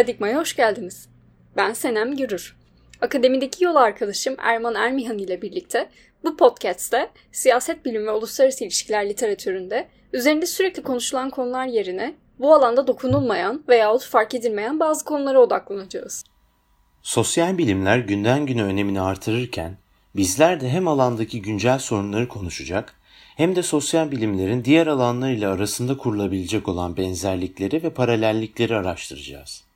Paradigma'ya hoş geldiniz. Ben Senem Gürür. Akademideki yol arkadaşım Erman Ermihan ile birlikte bu podcast'te siyaset bilimi ve uluslararası ilişkiler literatüründe üzerinde sürekli konuşulan konular yerine bu alanda dokunulmayan veyahut fark edilmeyen bazı konulara odaklanacağız. Sosyal bilimler günden güne önemini artırırken bizler de hem alandaki güncel sorunları konuşacak hem de sosyal bilimlerin diğer alanlarıyla arasında kurulabilecek olan benzerlikleri ve paralellikleri araştıracağız.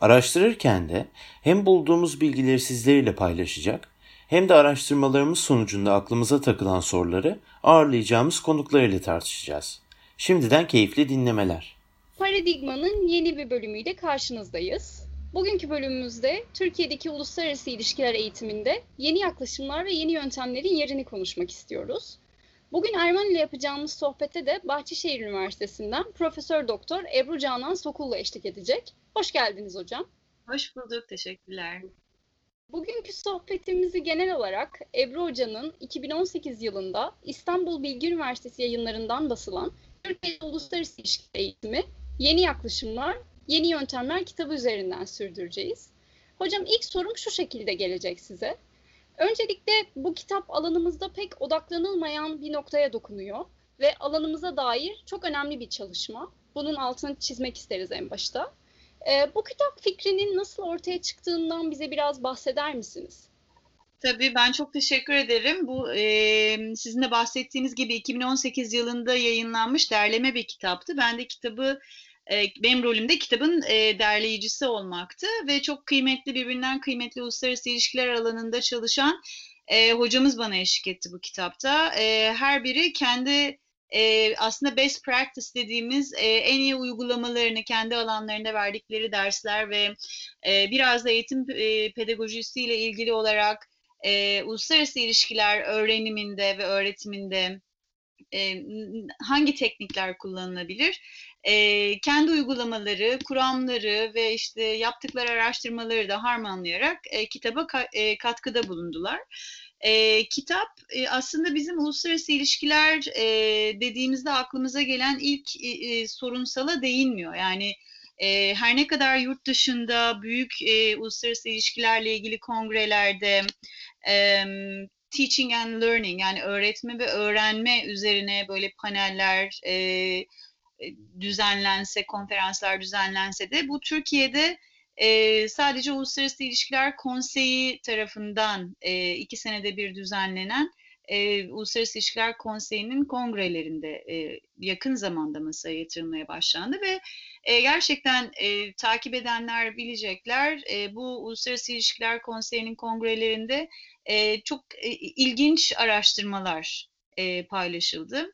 Araştırırken de hem bulduğumuz bilgileri sizlerle paylaşacak hem de araştırmalarımız sonucunda aklımıza takılan soruları ağırlayacağımız konuklar ile tartışacağız. Şimdiden keyifli dinlemeler. Paradigma'nın yeni bir bölümüyle karşınızdayız. Bugünkü bölümümüzde Türkiye'deki uluslararası ilişkiler eğitiminde yeni yaklaşımlar ve yeni yöntemlerin yerini konuşmak istiyoruz. Bugün Erman ile yapacağımız sohbette de Bahçeşehir Üniversitesi'nden Profesör Doktor Ebru Canan Sokul'la eşlik edecek. Hoş geldiniz hocam. Hoş bulduk, teşekkürler. Bugünkü sohbetimizi genel olarak Ebru Hoca'nın 2018 yılında İstanbul Bilgi Üniversitesi yayınlarından basılan Türkiye Uluslararası İlişkiler Eğitimi, Yeni Yaklaşımlar, Yeni Yöntemler kitabı üzerinden sürdüreceğiz. Hocam ilk sorum şu şekilde gelecek size. Öncelikle bu kitap alanımızda pek odaklanılmayan bir noktaya dokunuyor ve alanımıza dair çok önemli bir çalışma. Bunun altını çizmek isteriz en başta. E, bu kitap fikrinin nasıl ortaya çıktığından bize biraz bahseder misiniz? Tabii ben çok teşekkür ederim. Bu e, sizin de bahsettiğiniz gibi 2018 yılında yayınlanmış derleme bir kitaptı. Ben de kitabı e, benim rolümde kitabın e, derleyicisi olmaktı ve çok kıymetli birbirinden kıymetli uluslararası ilişkiler alanında çalışan e, hocamız bana eşlik etti bu kitapta. Her biri kendi aslında best practice dediğimiz en iyi uygulamalarını kendi alanlarında verdikleri dersler ve biraz da eğitim e, pedagojisiyle ilgili olarak uluslararası ilişkiler öğreniminde ve öğretiminde e, hangi teknikler kullanılabilir? E, kendi uygulamaları, kuramları ve işte yaptıkları araştırmaları da harmanlayarak e, kitaba ka- e, katkıda bulundular. E, kitap e, aslında bizim uluslararası ilişkiler e, dediğimizde aklımıza gelen ilk e, sorunsala değinmiyor. Yani e, her ne kadar yurt dışında büyük e, uluslararası ilişkilerle ilgili kongrelerde e, teaching and learning yani öğretme ve öğrenme üzerine böyle paneller e, düzenlense, konferanslar düzenlense de bu Türkiye'de e, sadece Uluslararası İlişkiler Konseyi tarafından e, iki senede bir düzenlenen e, Uluslararası İlişkiler Konseyi'nin kongrelerinde e, yakın zamanda masaya yatırılmaya başlandı ve e, gerçekten e, takip edenler bilecekler e, bu Uluslararası İlişkiler Konseyi'nin kongrelerinde e, çok e, ilginç araştırmalar e, paylaşıldı.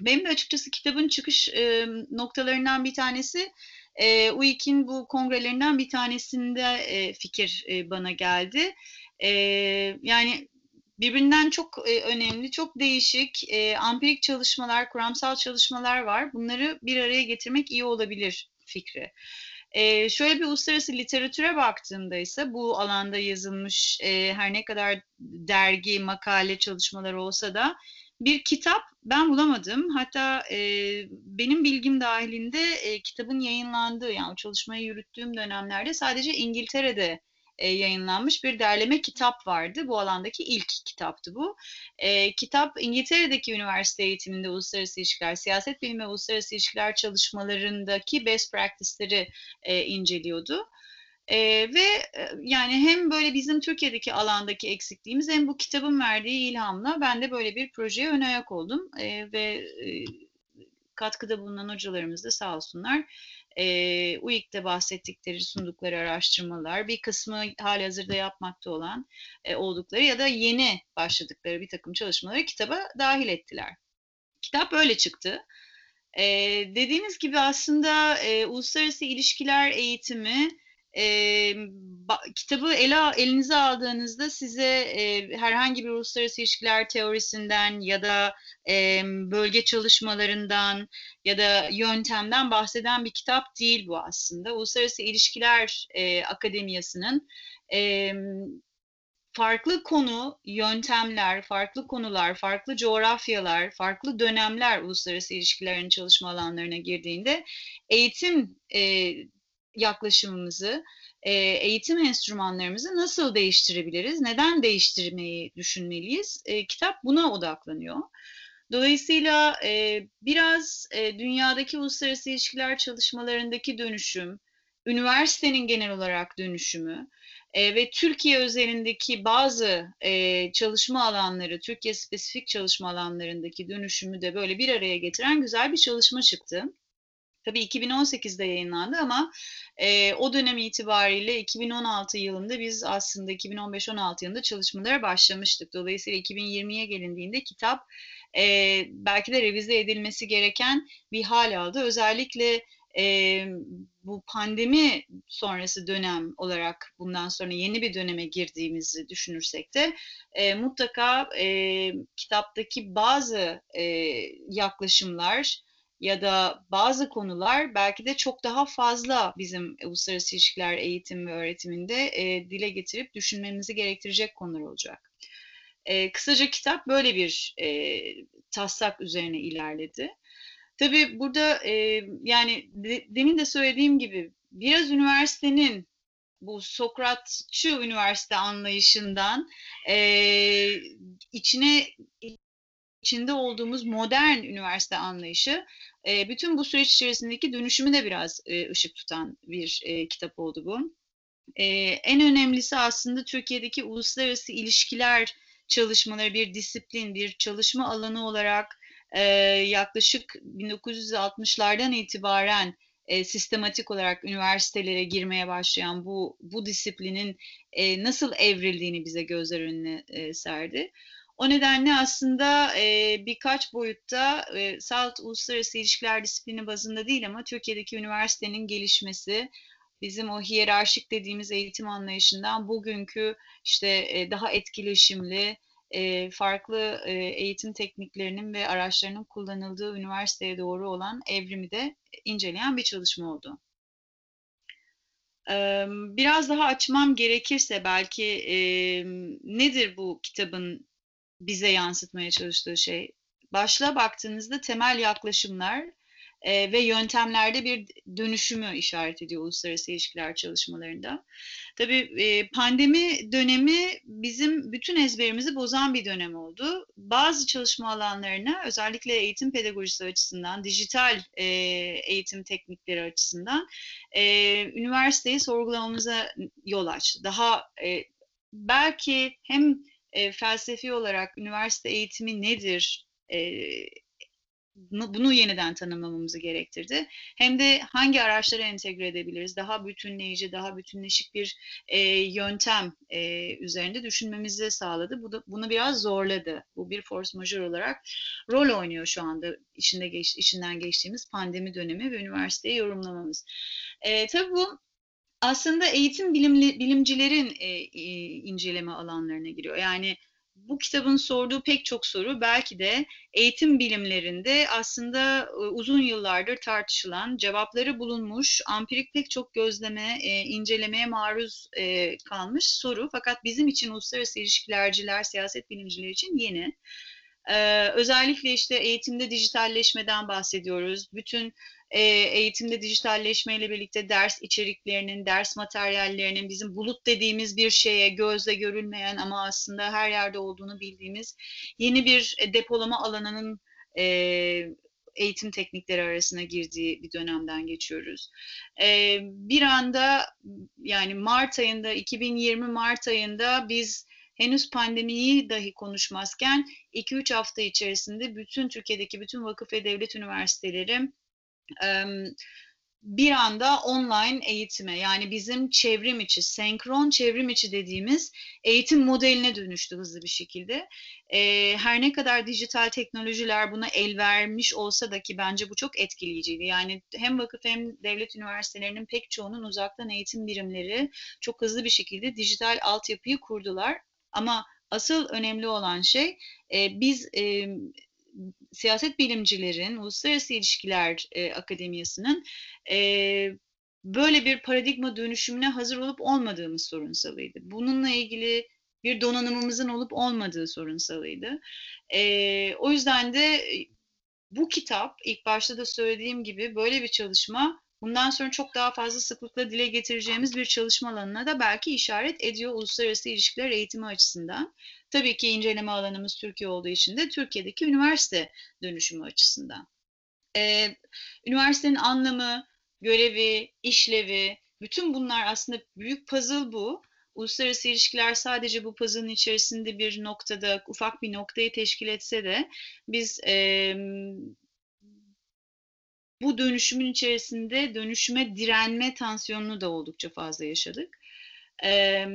Benim de açıkçası kitabın çıkış e, noktalarından bir tanesi e, UİK'in bu kongrelerinden bir tanesinde e, fikir e, bana geldi. E, yani birbirinden çok e, önemli, çok değişik e, ampirik çalışmalar, kuramsal çalışmalar var. Bunları bir araya getirmek iyi olabilir fikri. E, şöyle bir uluslararası literatüre baktığımda ise bu alanda yazılmış e, her ne kadar dergi, makale çalışmaları olsa da bir kitap ben bulamadım. Hatta e, benim bilgim dahilinde e, kitabın yayınlandığı yani çalışmayı yürüttüğüm dönemlerde sadece İngiltere'de e, yayınlanmış bir derleme kitap vardı. Bu alandaki ilk kitaptı bu. E, kitap İngiltere'deki üniversite eğitiminde uluslararası ilişkiler, siyaset bilimi uluslararası ilişkiler çalışmalarındaki best practice'leri e, inceliyordu. E, ve e, yani hem böyle bizim Türkiye'deki alandaki eksikliğimiz hem bu kitabın verdiği ilhamla ben de böyle bir projeye ön ayak oldum e, ve e, katkıda bulunan hocalarımız da sağ olsunlar e, UİK'te bahsettikleri sundukları araştırmalar bir kısmı hali hazırda yapmakta olan e, oldukları ya da yeni başladıkları bir takım çalışmaları kitaba dahil ettiler. Kitap böyle çıktı. E, dediğiniz gibi aslında e, uluslararası ilişkiler eğitimi e, ba, kitabı ele elinize aldığınızda size e, herhangi bir uluslararası ilişkiler teorisinden ya da e, bölge çalışmalarından ya da yöntemden bahseden bir kitap değil bu aslında. Uluslararası İlişkiler e, Akademiyası'nın e, farklı konu, yöntemler, farklı konular, farklı coğrafyalar, farklı dönemler uluslararası ilişkilerin çalışma alanlarına girdiğinde eğitim e, yaklaşımımızı, e, eğitim enstrümanlarımızı nasıl değiştirebiliriz, neden değiştirmeyi düşünmeliyiz? E, kitap buna odaklanıyor. Dolayısıyla e, biraz e, dünyadaki uluslararası ilişkiler çalışmalarındaki dönüşüm, üniversitenin genel olarak dönüşümü e, ve Türkiye özelindeki bazı e, çalışma alanları, Türkiye spesifik çalışma alanlarındaki dönüşümü de böyle bir araya getiren güzel bir çalışma çıktı. Tabii 2018'de yayınlandı ama e, o dönem itibariyle 2016 yılında biz aslında 2015-16 yılında çalışmalara başlamıştık. Dolayısıyla 2020'ye gelindiğinde kitap e, belki de revize edilmesi gereken bir hal aldı. Özellikle e, bu pandemi sonrası dönem olarak bundan sonra yeni bir döneme girdiğimizi düşünürsek de e, mutlaka e, kitaptaki bazı e, yaklaşımlar ya da bazı konular belki de çok daha fazla bizim uluslararası ilişkiler eğitim ve öğretiminde e, dile getirip düşünmemizi gerektirecek konular olacak. E, kısaca kitap böyle bir e, taslak üzerine ilerledi. Tabii burada e, yani de, demin de söylediğim gibi biraz üniversitenin bu Sokratçı üniversite anlayışından e, içine içinde olduğumuz modern üniversite anlayışı e, bütün bu süreç içerisindeki dönüşümü de biraz e, ışık tutan bir e, kitap oldu bu. E, en önemlisi aslında Türkiye'deki uluslararası ilişkiler çalışmaları bir disiplin, bir çalışma alanı olarak e, yaklaşık 1960'lardan itibaren e, sistematik olarak üniversitelere girmeye başlayan bu bu disiplinin e, nasıl evrildiğini bize gözler önüne e, serdi. O nedenle aslında e, birkaç boyutta e, SALT uluslararası ilişkiler disiplini bazında değil ama Türkiye'deki üniversitenin gelişmesi, bizim o hiyerarşik dediğimiz eğitim anlayışından bugünkü işte e, daha etkileşimli, e, farklı e, eğitim tekniklerinin ve araçlarının kullanıldığı üniversiteye doğru olan evrimi de inceleyen bir çalışma oldu. Biraz daha açmam gerekirse belki e, nedir bu kitabın bize yansıtmaya çalıştığı şey? Başlığa baktığınızda temel yaklaşımlar e, ve yöntemlerde bir dönüşümü işaret ediyor uluslararası ilişkiler çalışmalarında. Tabii e, pandemi dönemi bizim bütün ezberimizi bozan bir dönem oldu. Bazı çalışma alanlarına özellikle eğitim pedagojisi açısından, dijital e, eğitim teknikleri açısından e, üniversiteyi sorgulamamıza yol açtı. Daha e, belki hem e, felsefi olarak üniversite eğitimi nedir, e, bunu yeniden tanımlamamızı gerektirdi. Hem de hangi araçlara entegre edebiliriz? Daha bütünleyici, daha bütünleşik bir e, yöntem e, üzerinde düşünmemizi sağladı. Bu da bunu biraz zorladı. Bu bir force majeure olarak rol oynuyor şu anda içinde geç, içinden geçtiğimiz pandemi dönemi ve üniversiteyi yorumlamamız. E, tabii bu aslında eğitim bilimli, bilimcilerin e, e, inceleme alanlarına giriyor. Yani bu kitabın sorduğu pek çok soru belki de eğitim bilimlerinde aslında e, uzun yıllardır tartışılan, cevapları bulunmuş, ampirik pek çok gözleme, e, incelemeye maruz e, kalmış soru. Fakat bizim için uluslararası ilişkilerciler, siyaset bilimciler için yeni. Ee, özellikle işte eğitimde dijitalleşmeden bahsediyoruz. Bütün e, eğitimde dijitalleşmeyle birlikte ders içeriklerinin, ders materyallerinin bizim bulut dediğimiz bir şeye gözle görülmeyen ama aslında her yerde olduğunu bildiğimiz yeni bir depolama alanının e, eğitim teknikleri arasına girdiği bir dönemden geçiyoruz. E, bir anda yani Mart ayında 2020 Mart ayında biz henüz pandemiyi dahi konuşmazken 2-3 hafta içerisinde bütün Türkiye'deki bütün vakıf ve devlet üniversiteleri bir anda online eğitime yani bizim çevrim içi, senkron çevrim içi dediğimiz eğitim modeline dönüştü hızlı bir şekilde. Her ne kadar dijital teknolojiler buna el vermiş olsa da ki bence bu çok etkileyiciydi. Yani hem vakıf hem devlet üniversitelerinin pek çoğunun uzaktan eğitim birimleri çok hızlı bir şekilde dijital altyapıyı kurdular. Ama asıl önemli olan şey biz siyaset bilimcilerin, uluslararası ilişkiler e, akademiyasının e, böyle bir paradigma dönüşümüne hazır olup olmadığımız sorunsalıydı. Bununla ilgili bir donanımımızın olup olmadığı sorunsalıydı. E, o yüzden de bu kitap ilk başta da söylediğim gibi böyle bir çalışma bundan sonra çok daha fazla sıklıkla dile getireceğimiz bir çalışma alanına da belki işaret ediyor uluslararası ilişkiler eğitimi açısından. Tabii ki inceleme alanımız Türkiye olduğu için de Türkiye'deki üniversite dönüşümü açısından. Ee, üniversitenin anlamı, görevi, işlevi, bütün bunlar aslında büyük puzzle bu. Uluslararası ilişkiler sadece bu puzzle'ın içerisinde bir noktada, ufak bir noktayı teşkil etse de biz e, bu dönüşümün içerisinde dönüşüme direnme tansiyonunu da oldukça fazla yaşadık. Ee,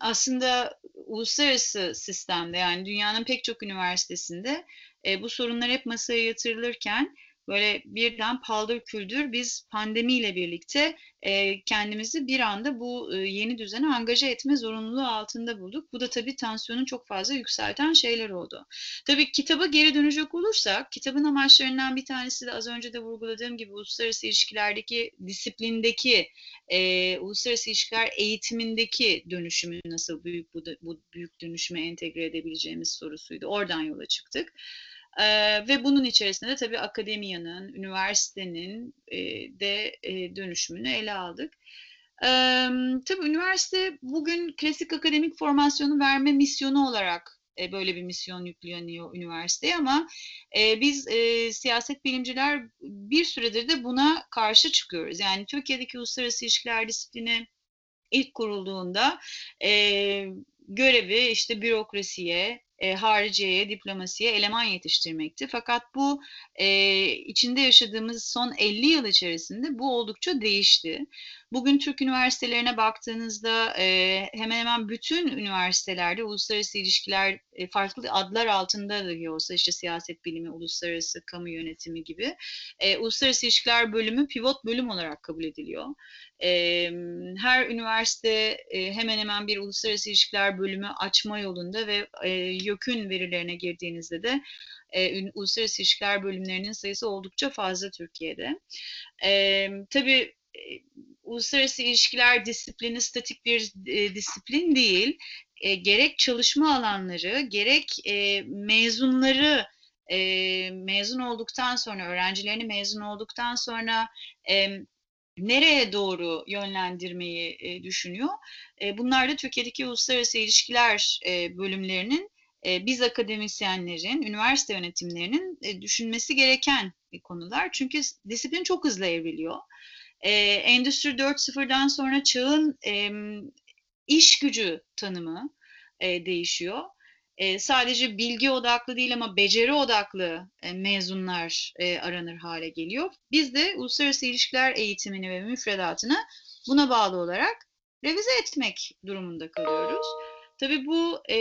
aslında uluslararası sistemde yani dünyanın pek çok üniversitesinde e, bu sorunlar hep masaya yatırılırken böyle birden paldır küldür biz pandemiyle birlikte e, kendimizi bir anda bu e, yeni düzene angaje etme zorunluluğu altında bulduk. Bu da tabii tansiyonu çok fazla yükselten şeyler oldu. Tabii kitaba geri dönecek olursak, kitabın amaçlarından bir tanesi de az önce de vurguladığım gibi uluslararası ilişkilerdeki disiplindeki, e, uluslararası ilişkiler eğitimindeki dönüşümü nasıl büyük bu, bu büyük dönüşüme entegre edebileceğimiz sorusuydu. Oradan yola çıktık. Ee, ve bunun içerisinde de tabii akademiyanın, üniversitenin e, de e, dönüşümünü ele aldık. Ee, tabii üniversite bugün klasik akademik formasyonu verme misyonu olarak e, böyle bir misyon yükleniyor üniversiteye ama e, biz e, siyaset bilimciler bir süredir de buna karşı çıkıyoruz. Yani Türkiye'deki uluslararası ilişkiler disiplini ilk kurulduğunda e, görevi işte bürokrasiye, e, hariciyeye, diplomasiye eleman yetiştirmekti. Fakat bu e, içinde yaşadığımız son 50 yıl içerisinde bu oldukça değişti. Bugün Türk üniversitelerine baktığınızda e, hemen hemen bütün üniversitelerde uluslararası ilişkiler e, farklı adlar altında da olsa işte siyaset bilimi, uluslararası kamu yönetimi gibi e, uluslararası ilişkiler bölümü pivot bölüm olarak kabul ediliyor. E, her üniversite e, hemen hemen bir uluslararası ilişkiler bölümü açma yolunda ve e, YÖK'ün verilerine girdiğinizde de e, uluslararası ilişkiler bölümlerinin sayısı oldukça fazla Türkiye'de. E, tabii uluslararası ilişkiler disiplini statik bir e, disiplin değil. E, gerek çalışma alanları, gerek e, mezunları e, mezun olduktan sonra, öğrencilerini mezun olduktan sonra e, nereye doğru yönlendirmeyi e, düşünüyor. E, bunlar da Türkiye'deki uluslararası ilişkiler e, bölümlerinin e, biz akademisyenlerin, üniversite yönetimlerinin e, düşünmesi gereken konular. Çünkü disiplin çok hızlı evriliyor. E, Endüstri 4.0'dan sonra çağın e, iş gücü tanımı e, değişiyor. E, sadece bilgi odaklı değil ama beceri odaklı e, mezunlar e, aranır hale geliyor. Biz de uluslararası ilişkiler eğitimini ve müfredatını buna bağlı olarak revize etmek durumunda kalıyoruz. Tabii bu, e,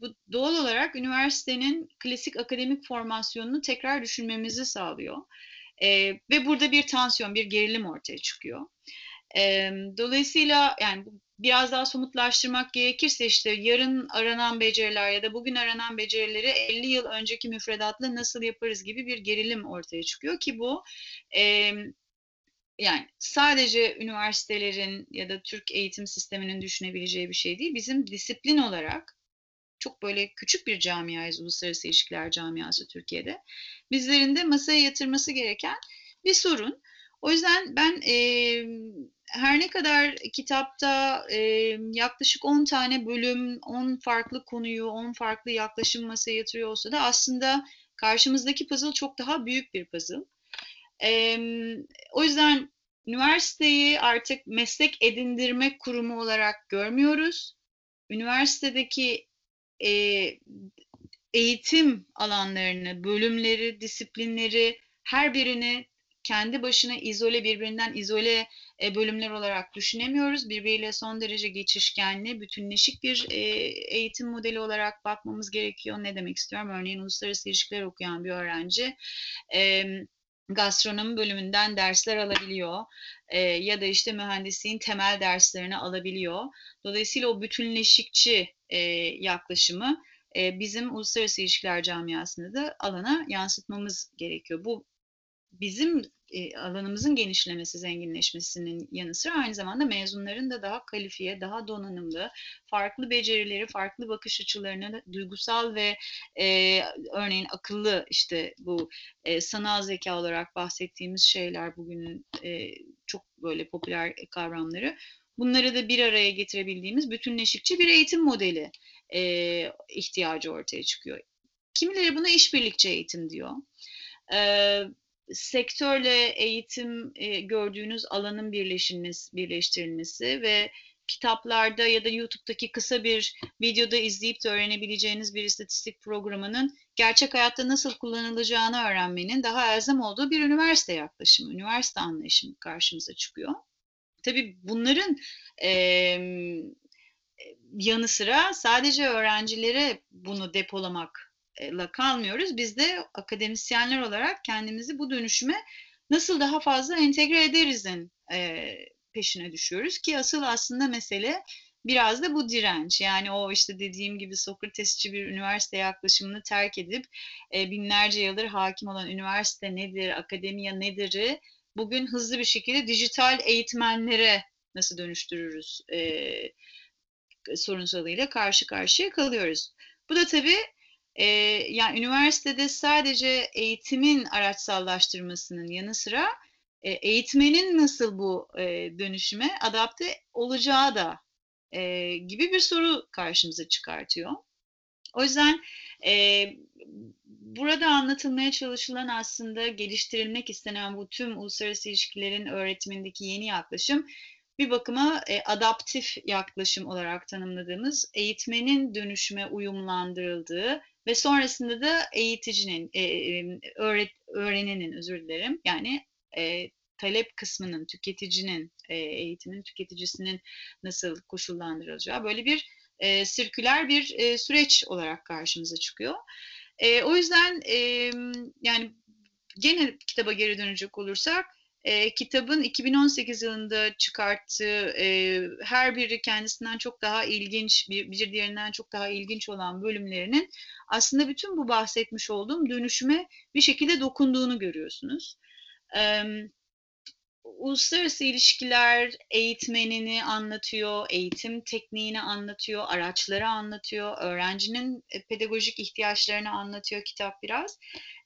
bu doğal olarak üniversitenin klasik akademik formasyonunu tekrar düşünmemizi sağlıyor. E, ve burada bir tansiyon, bir gerilim ortaya çıkıyor. E, dolayısıyla yani biraz daha somutlaştırmak gerekirse işte yarın aranan beceriler ya da bugün aranan becerileri 50 yıl önceki müfredatla nasıl yaparız gibi bir gerilim ortaya çıkıyor ki bu e, yani sadece üniversitelerin ya da Türk eğitim sisteminin düşünebileceği bir şey değil. Bizim disiplin olarak çok böyle küçük bir camiayız, uluslararası ilişkiler camiası Türkiye'de. Bizlerin de masaya yatırması gereken bir sorun. O yüzden ben e, her ne kadar kitapta e, yaklaşık 10 tane bölüm, 10 farklı konuyu, 10 farklı yaklaşım masaya yatırıyor olsa da aslında karşımızdaki puzzle çok daha büyük bir puzzle. E, o yüzden üniversiteyi artık meslek edindirme kurumu olarak görmüyoruz. Üniversitedeki e, eğitim alanlarını, bölümleri, disiplinleri her birini kendi başına izole birbirinden izole e, bölümler olarak düşünemiyoruz. Birbiriyle son derece geçişkenli, bütünleşik bir e, eğitim modeli olarak bakmamız gerekiyor. Ne demek istiyorum? Örneğin uluslararası ilişkiler okuyan bir öğrenci gastronomi bölümünden dersler alabiliyor e, ya da işte mühendisliğin temel derslerini alabiliyor. Dolayısıyla o bütünleşikçi e, yaklaşımı e, bizim uluslararası ilişkiler camiasında da alana yansıtmamız gerekiyor. Bu bizim e, alanımızın genişlemesi, zenginleşmesinin yanı sıra aynı zamanda mezunların da daha kalifiye, daha donanımlı, farklı becerileri, farklı bakış açılarını, duygusal ve e, örneğin akıllı işte bu e, sanal zeka olarak bahsettiğimiz şeyler bugünün e, çok böyle popüler kavramları. Bunları da bir araya getirebildiğimiz bütünleşikçi bir eğitim modeli e, ihtiyacı ortaya çıkıyor. Kimileri buna işbirlikçi eğitim diyor. E, sektörle eğitim e, gördüğünüz alanın birleşilmesi, birleştirilmesi ve kitaplarda ya da YouTube'daki kısa bir videoda izleyip de öğrenebileceğiniz bir istatistik programının gerçek hayatta nasıl kullanılacağını öğrenmenin daha elzem olduğu bir üniversite yaklaşımı, üniversite anlayışı karşımıza çıkıyor. Tabii bunların e, yanı sıra sadece öğrencilere bunu depolamakla kalmıyoruz. Biz de akademisyenler olarak kendimizi bu dönüşüme nasıl daha fazla entegre ederizin e, peşine düşüyoruz ki asıl aslında mesele biraz da bu direnç. Yani o işte dediğim gibi Sokratesçi bir üniversite yaklaşımını terk edip e, binlerce yıldır hakim olan üniversite nedir, akademiya nedir'i bugün hızlı bir şekilde dijital eğitmenlere nasıl dönüştürürüz e, sorunsalıyla karşı karşıya kalıyoruz. Bu da tabii e, yani üniversitede sadece eğitimin araçsallaştırmasının yanı sıra e, eğitmenin nasıl bu e, dönüşüme adapte olacağı da e, gibi bir soru karşımıza çıkartıyor. O yüzden e, burada anlatılmaya çalışılan aslında geliştirilmek istenen bu tüm uluslararası ilişkilerin öğretimindeki yeni yaklaşım bir bakıma e, adaptif yaklaşım olarak tanımladığımız eğitmenin dönüşüme uyumlandırıldığı ve sonrasında da eğiticinin, e, öğret, öğrenenin özür dilerim yani e, talep kısmının, tüketicinin, e, eğitimin tüketicisinin nasıl koşullandırılacağı böyle bir e, sirküler bir e, süreç olarak karşımıza çıkıyor. E, o yüzden e, yani gene kitaba geri dönecek olursak e, kitabın 2018 yılında çıkarttığı e, her biri kendisinden çok daha ilginç, bir, bir diğerinden çok daha ilginç olan bölümlerinin aslında bütün bu bahsetmiş olduğum dönüşüme bir şekilde dokunduğunu görüyorsunuz. Evet uluslararası ilişkiler eğitmenini anlatıyor, eğitim tekniğini anlatıyor, araçları anlatıyor, öğrencinin pedagojik ihtiyaçlarını anlatıyor kitap biraz.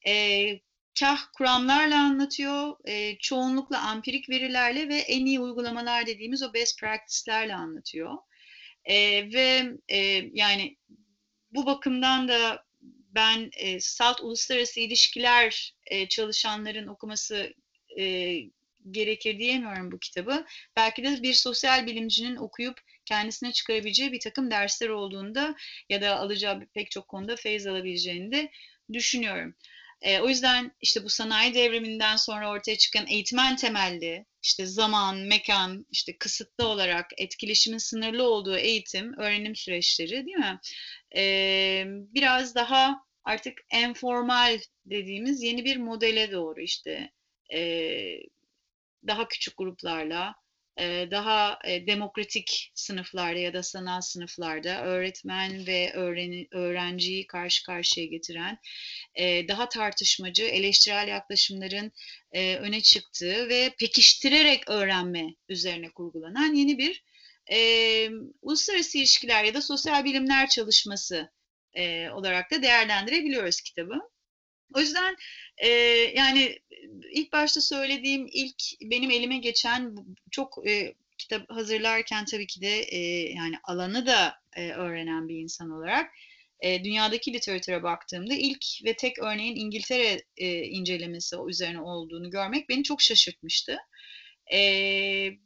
E, kah kuramlarla anlatıyor, e, çoğunlukla ampirik verilerle ve en iyi uygulamalar dediğimiz o best practice'lerle anlatıyor. E, ve e, yani bu bakımdan da ben e, SALT Uluslararası İlişkiler e, çalışanların okuması e, gerekir diyemiyorum bu kitabı. Belki de bir sosyal bilimcinin okuyup kendisine çıkarabileceği bir takım dersler olduğunda ya da alacağı pek çok konuda feyiz alabileceğini de düşünüyorum. E, o yüzden işte bu sanayi devriminden sonra ortaya çıkan eğitmen temelli, işte zaman, mekan, işte kısıtlı olarak etkileşimin sınırlı olduğu eğitim, öğrenim süreçleri değil mi? E, biraz daha artık informal dediğimiz yeni bir modele doğru işte e, daha küçük gruplarla, daha e, demokratik sınıflarda ya da sanal sınıflarda öğretmen ve öğreni, öğrenciyi karşı karşıya getiren e, daha tartışmacı, eleştirel yaklaşımların öne çıktığı ve pekiştirerek öğrenme üzerine kurgulanan yeni bir e, uluslararası ilişkiler ya da sosyal bilimler çalışması e, olarak da değerlendirebiliyoruz kitabı. O yüzden e, yani ilk başta söylediğim ilk benim elime geçen çok e, kitap hazırlarken tabii ki de e, yani alanı da e, öğrenen bir insan olarak e, dünyadaki literatüre baktığımda ilk ve tek örneğin İngiltere e, incelemesi üzerine olduğunu görmek beni çok şaşırtmıştı. E,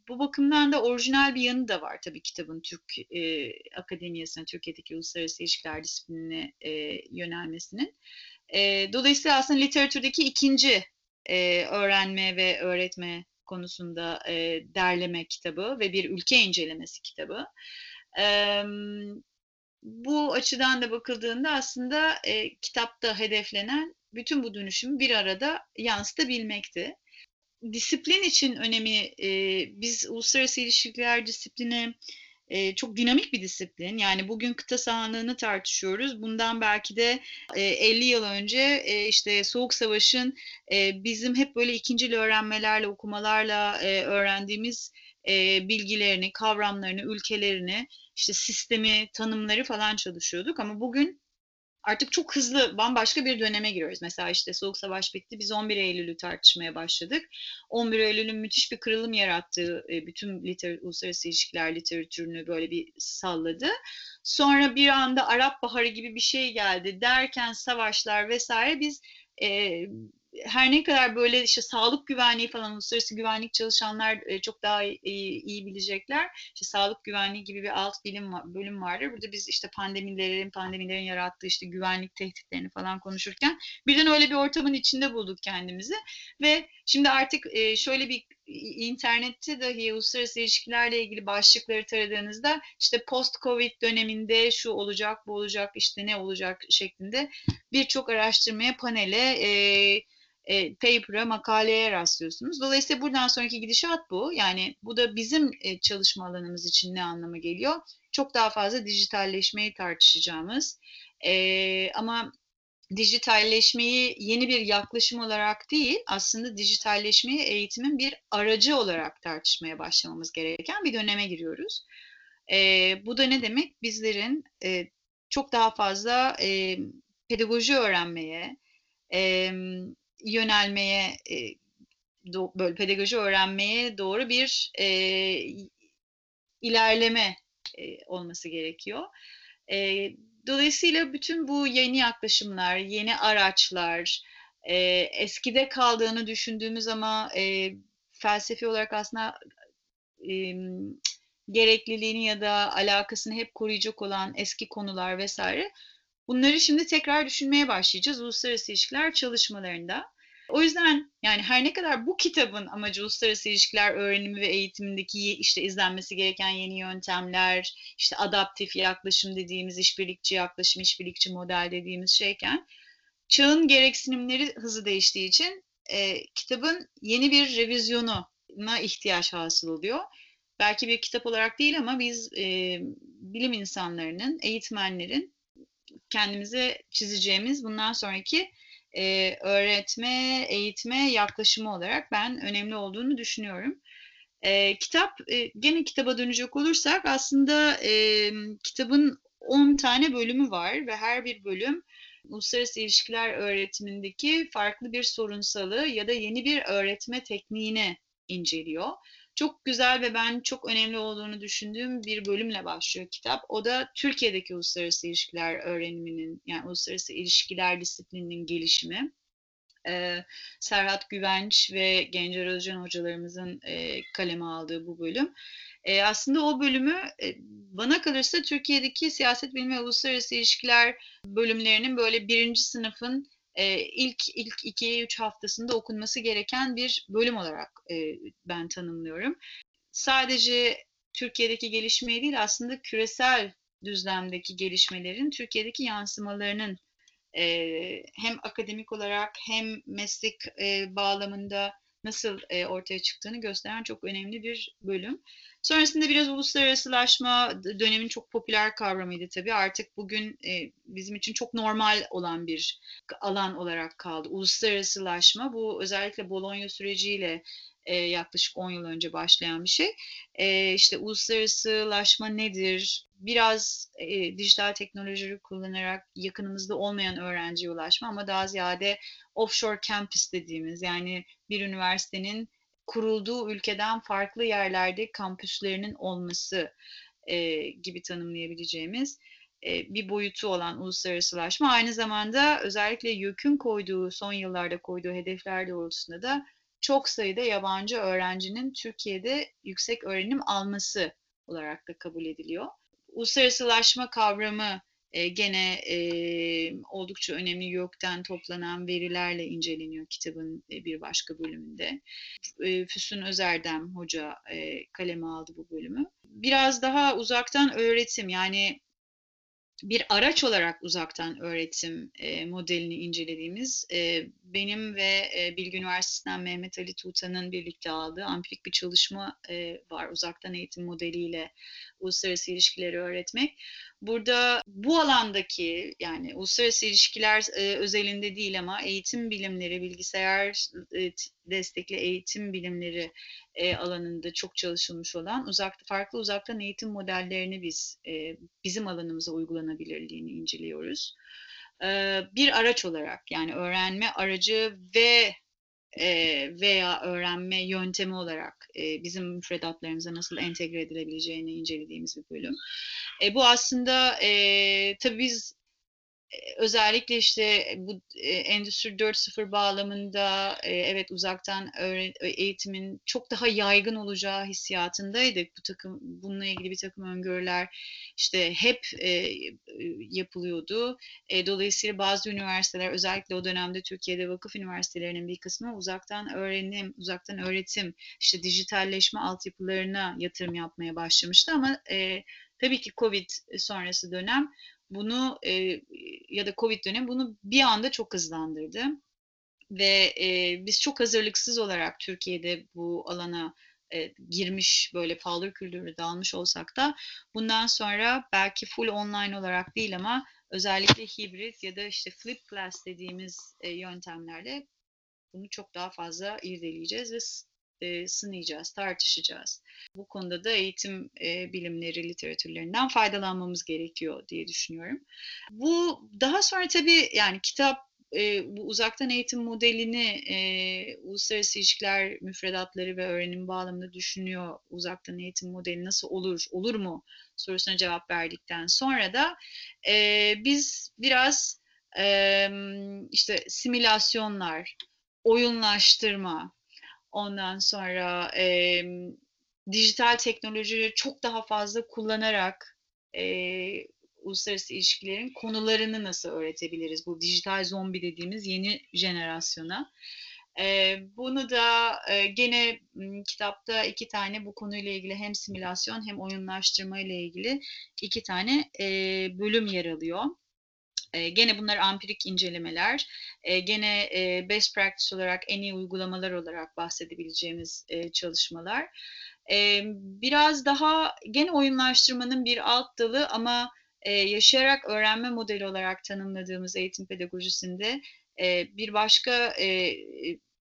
bu bakımdan da orijinal bir yanı da var tabii kitabın Türk e, Akademiyası'na, Türkiye'deki uluslararası ilişkiler disiplinine e, yönelmesinin. E, dolayısıyla aslında literatürdeki ikinci e, öğrenme ve öğretme konusunda e, derleme kitabı ve bir ülke incelemesi kitabı. E, bu açıdan da bakıldığında aslında e, kitapta hedeflenen bütün bu dönüşümü bir arada yansıtabilmekti. Disiplin için önemi, e, biz uluslararası ilişkiler disiplini e, çok dinamik bir disiplin. Yani bugün kıta sahanlığını tartışıyoruz. Bundan belki de e, 50 yıl önce e, işte Soğuk Savaş'ın e, bizim hep böyle ikincil öğrenmelerle, okumalarla e, öğrendiğimiz e, bilgilerini, kavramlarını, ülkelerini, işte sistemi, tanımları falan çalışıyorduk. Ama bugün artık çok hızlı bambaşka bir döneme giriyoruz. Mesela işte Soğuk Savaş bitti, biz 11 Eylül'ü tartışmaya başladık. 11 Eylül'ün müthiş bir kırılım yarattığı e, bütün liter, uluslararası ilişkiler literatürünü böyle bir salladı. Sonra bir anda Arap Baharı gibi bir şey geldi derken savaşlar vesaire biz e, her ne kadar böyle işte sağlık güvenliği falan uluslararası güvenlik çalışanlar e, çok daha iyi, iyi bilecekler. İşte sağlık güvenliği gibi bir alt bilim bölüm vardır. Burada biz işte pandemilerin, pandemilerin yarattığı işte güvenlik tehditlerini falan konuşurken birden öyle bir ortamın içinde bulduk kendimizi ve şimdi artık e, şöyle bir internette dahi uluslararası ilişkilerle ilgili başlıkları taradığınızda işte post-covid döneminde şu olacak, bu olacak, işte ne olacak şeklinde birçok araştırmaya, panele, e, e, paper'a, makaleye rastlıyorsunuz. Dolayısıyla buradan sonraki gidişat bu. Yani bu da bizim e, çalışma alanımız için ne anlama geliyor? Çok daha fazla dijitalleşmeyi tartışacağımız e, ama dijitalleşmeyi yeni bir yaklaşım olarak değil, aslında dijitalleşmeyi eğitimin bir aracı olarak tartışmaya başlamamız gereken bir döneme giriyoruz. E, bu da ne demek? Bizlerin e, çok daha fazla e, pedagoji öğrenmeye, e, yönelmeye, e, do, böyle pedagoji öğrenmeye doğru bir e, ilerleme e, olması gerekiyor. E, dolayısıyla bütün bu yeni yaklaşımlar, yeni araçlar, e, eskide kaldığını düşündüğümüz ama e, felsefi olarak aslında e, gerekliliğini ya da alakasını hep koruyacak olan eski konular vesaire bunları şimdi tekrar düşünmeye başlayacağız uluslararası ilişkiler çalışmalarında. O yüzden yani her ne kadar bu kitabın amacı uluslararası ilişkiler öğrenimi ve eğitimindeki işte izlenmesi gereken yeni yöntemler, işte adaptif yaklaşım dediğimiz işbirlikçi yaklaşım, işbirlikçi model dediğimiz şeyken çağın gereksinimleri hızı değiştiği için e, kitabın yeni bir revizyonuna ihtiyaç hasıl oluyor. Belki bir kitap olarak değil ama biz e, bilim insanlarının, eğitmenlerin kendimize çizeceğimiz bundan sonraki e, öğretme, eğitme yaklaşımı olarak ben önemli olduğunu düşünüyorum. E, kitap, e, gene kitaba dönecek olursak aslında e, kitabın 10 tane bölümü var ve her bir bölüm uluslararası ilişkiler öğretimindeki farklı bir sorunsalı ya da yeni bir öğretme tekniğini inceliyor çok güzel ve ben çok önemli olduğunu düşündüğüm bir bölümle başlıyor kitap. O da Türkiye'deki uluslararası ilişkiler öğreniminin yani uluslararası ilişkiler disiplininin gelişimi. Ee, Serhat Güvenç ve Gencer Özcan hocalarımızın e, kaleme aldığı bu bölüm. E, aslında o bölümü e, bana kalırsa Türkiye'deki siyaset bilimi ve uluslararası ilişkiler bölümlerinin böyle birinci sınıfın e, ilk ilk iki üç haftasında okunması gereken bir bölüm olarak e, ben tanımlıyorum. Sadece Türkiye'deki gelişmeyi değil aslında küresel düzlemdeki gelişmelerin Türkiye'deki yansımalarının e, hem akademik olarak hem meslek e, bağlamında nasıl e, ortaya çıktığını gösteren çok önemli bir bölüm. Sonrasında biraz uluslararasılaşma dönemin çok popüler kavramıydı tabii. Artık bugün e, bizim için çok normal olan bir alan olarak kaldı. Uluslararasılaşma bu özellikle Bologna süreciyle e, yaklaşık 10 yıl önce başlayan bir şey. E, işte uluslararasılaşma nedir? Biraz e, dijital teknolojileri kullanarak yakınımızda olmayan öğrenciye ulaşma ama daha ziyade offshore campus dediğimiz yani bir üniversitenin kurulduğu ülkeden farklı yerlerde kampüslerinin olması e, gibi tanımlayabileceğimiz e, bir boyutu olan uluslararasılaşma aynı zamanda özellikle YÖK'ün koyduğu son yıllarda koyduğu hedefler doğrultusunda da çok sayıda yabancı öğrencinin Türkiye'de yüksek öğrenim alması olarak da kabul ediliyor. Uluslararasılaşma kavramı e, gene e, oldukça önemli YÖK'ten toplanan verilerle inceleniyor kitabın e, bir başka bölümünde. E, Füsun Özerdem Hoca e, kaleme aldı bu bölümü. Biraz daha uzaktan öğretim yani bir araç olarak uzaktan öğretim e, modelini incelediğimiz e, benim ve e, Bilgi Üniversitesi'nden Mehmet Ali Tuğtan'ın birlikte aldığı ampirik bir çalışma e, var. Uzaktan eğitim modeliyle uluslararası ilişkileri öğretmek. Burada bu alandaki yani uluslararası ilişkiler e, özelinde değil ama eğitim bilimleri, bilgisayar e, destekli eğitim bilimleri e, alanında çok çalışılmış olan uzak farklı uzaktan eğitim modellerini biz e, bizim alanımıza uygulanabilirliğini inceliyoruz. E, bir araç olarak yani öğrenme aracı ve e, veya öğrenme yöntemi olarak e, bizim müfredatlarımıza nasıl entegre edilebileceğini incelediğimiz bir bölüm. E, bu aslında e, tabii biz özellikle işte bu Endüstri 4.0 bağlamında evet uzaktan eğitimin çok daha yaygın olacağı hissiyatındaydık. Bu takım bununla ilgili bir takım öngörüler işte hep yapılıyordu. dolayısıyla bazı üniversiteler özellikle o dönemde Türkiye'de vakıf üniversitelerinin bir kısmı uzaktan öğrenim, uzaktan öğretim, işte dijitalleşme altyapılarına yatırım yapmaya başlamıştı ama tabii ki Covid sonrası dönem bunu e, ya da Covid dönemi bunu bir anda çok hızlandırdı. Ve e, biz çok hazırlıksız olarak Türkiye'de bu alana e, girmiş böyle paldır küldürü dalmış olsak da bundan sonra belki full online olarak değil ama özellikle hibrit ya da işte flip class dediğimiz e, yöntemlerle bunu çok daha fazla irdeleyeceğiz ve e, sınayacağız, tartışacağız. Bu konuda da eğitim e, bilimleri literatürlerinden faydalanmamız gerekiyor diye düşünüyorum. Bu daha sonra tabii yani kitap e, bu uzaktan eğitim modelini e, uluslararası ilişkiler müfredatları ve öğrenim bağlamında düşünüyor. Uzaktan eğitim modeli nasıl olur, olur mu sorusuna cevap verdikten sonra da e, biz biraz e, işte simülasyonlar, oyunlaştırma, Ondan sonra e, dijital teknolojileri çok daha fazla kullanarak e, uluslararası ilişkilerin konularını nasıl öğretebiliriz? Bu dijital zombi dediğimiz yeni jenerasyona. E, bunu da e, gene kitapta iki tane bu konuyla ilgili hem simülasyon hem oyunlaştırma ile ilgili iki tane e, bölüm yer alıyor. E, gene bunlar ampirik incelemeler. E, gene best practice olarak en iyi uygulamalar olarak bahsedebileceğimiz e, çalışmalar. E, biraz daha gene oyunlaştırmanın bir alt dalı ama e, yaşayarak öğrenme modeli olarak tanımladığımız eğitim pedagojisinde e, bir başka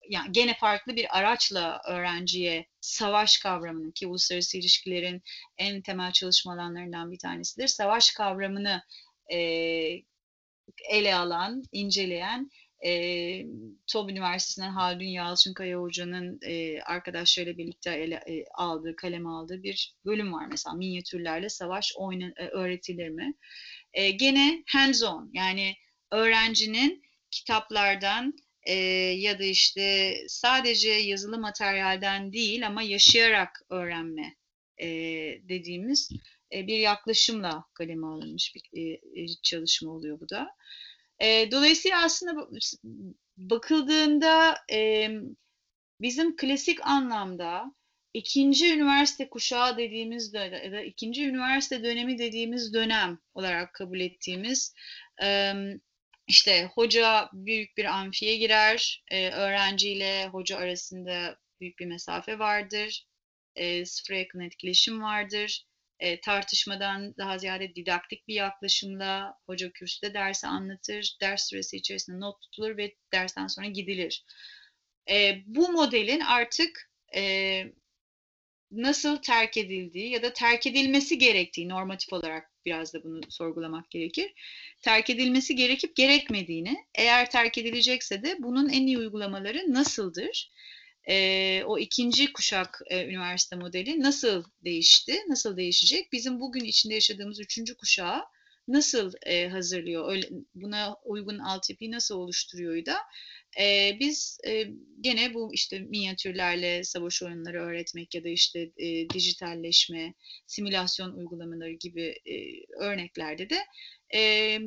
yani gene farklı bir araçla öğrenciye savaş kavramını ki uluslararası ilişkilerin en temel çalışma alanlarından bir tanesidir. Savaş kavramını ele alan, inceleyen e, TOB Üniversitesi'nden Haldun Yalçınkaya Hoca'nın e, arkadaşlarıyla birlikte ele, e, aldığı, kaleme aldığı bir bölüm var mesela minyatürlerle savaş oyna, e, öğretilir mi? E, gene hands-on yani öğrencinin kitaplardan e, ya da işte sadece yazılı materyalden değil ama yaşayarak öğrenme e, dediğimiz bir yaklaşımla kaleme alınmış bir e, e, çalışma oluyor bu da. Dolayısıyla aslında bakıldığında bizim klasik anlamda ikinci üniversite kuşağı dediğimiz ya da ikinci üniversite dönemi dediğimiz dönem olarak kabul ettiğimiz işte hoca büyük bir amfiye girer, öğrenciyle hoca arasında büyük bir mesafe vardır, sıfıra yakın etkileşim vardır e, tartışmadan daha ziyade didaktik bir yaklaşımla hoca kürsüde dersi anlatır, ders süresi içerisinde not tutulur ve dersten sonra gidilir. E, bu modelin artık e, nasıl terk edildiği ya da terk edilmesi gerektiği normatif olarak biraz da bunu sorgulamak gerekir. Terk edilmesi gerekip gerekmediğini, eğer terk edilecekse de bunun en iyi uygulamaları nasıldır? E, o ikinci kuşak e, üniversite modeli nasıl değişti, nasıl değişecek? Bizim bugün içinde yaşadığımız üçüncü kuşağı nasıl e, hazırlıyor, öyle, buna uygun altyapıyı nasıl oluşturuyor da e, biz e, gene bu işte minyatürlerle savaş oyunları öğretmek ya da işte e, dijitalleşme, simülasyon uygulamaları gibi e, örneklerde de e,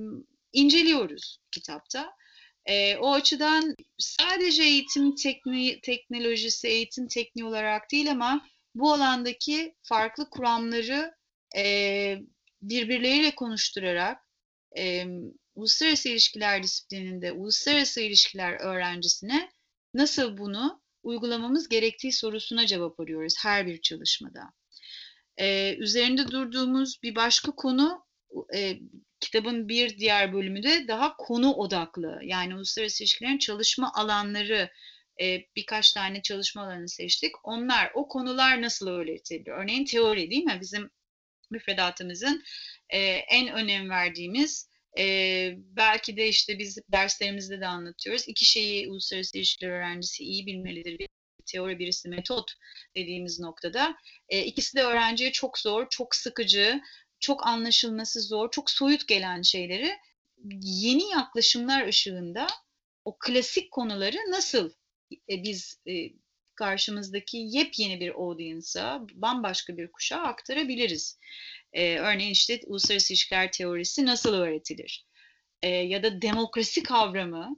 inceliyoruz kitapta. E, o açıdan sadece eğitim tekni, teknolojisi, eğitim tekniği olarak değil ama bu alandaki farklı kuramları e, birbirleriyle konuşturarak e, uluslararası ilişkiler disiplininde uluslararası ilişkiler öğrencisine nasıl bunu uygulamamız gerektiği sorusuna cevap arıyoruz her bir çalışmada. E, üzerinde durduğumuz bir başka konu e, kitabın bir diğer bölümü de daha konu odaklı. Yani uluslararası ilişkilerin çalışma alanları e, birkaç tane çalışma alanı seçtik. Onlar, o konular nasıl öğretiliyor? Örneğin teori değil mi? Bizim müfredatımızın e, en önem verdiğimiz e, belki de işte biz derslerimizde de anlatıyoruz. İki şeyi uluslararası ilişkiler öğrencisi iyi bilmelidir. Bir teori birisi metot dediğimiz noktada. E, ikisi de öğrenciye çok zor, çok sıkıcı, çok anlaşılması zor, çok soyut gelen şeyleri yeni yaklaşımlar ışığında o klasik konuları nasıl e, biz e, karşımızdaki yepyeni bir audience'a, bambaşka bir kuşağa aktarabiliriz. E, örneğin işte uluslararası ilişkiler teorisi nasıl öğretilir? E, ya da demokrasi kavramı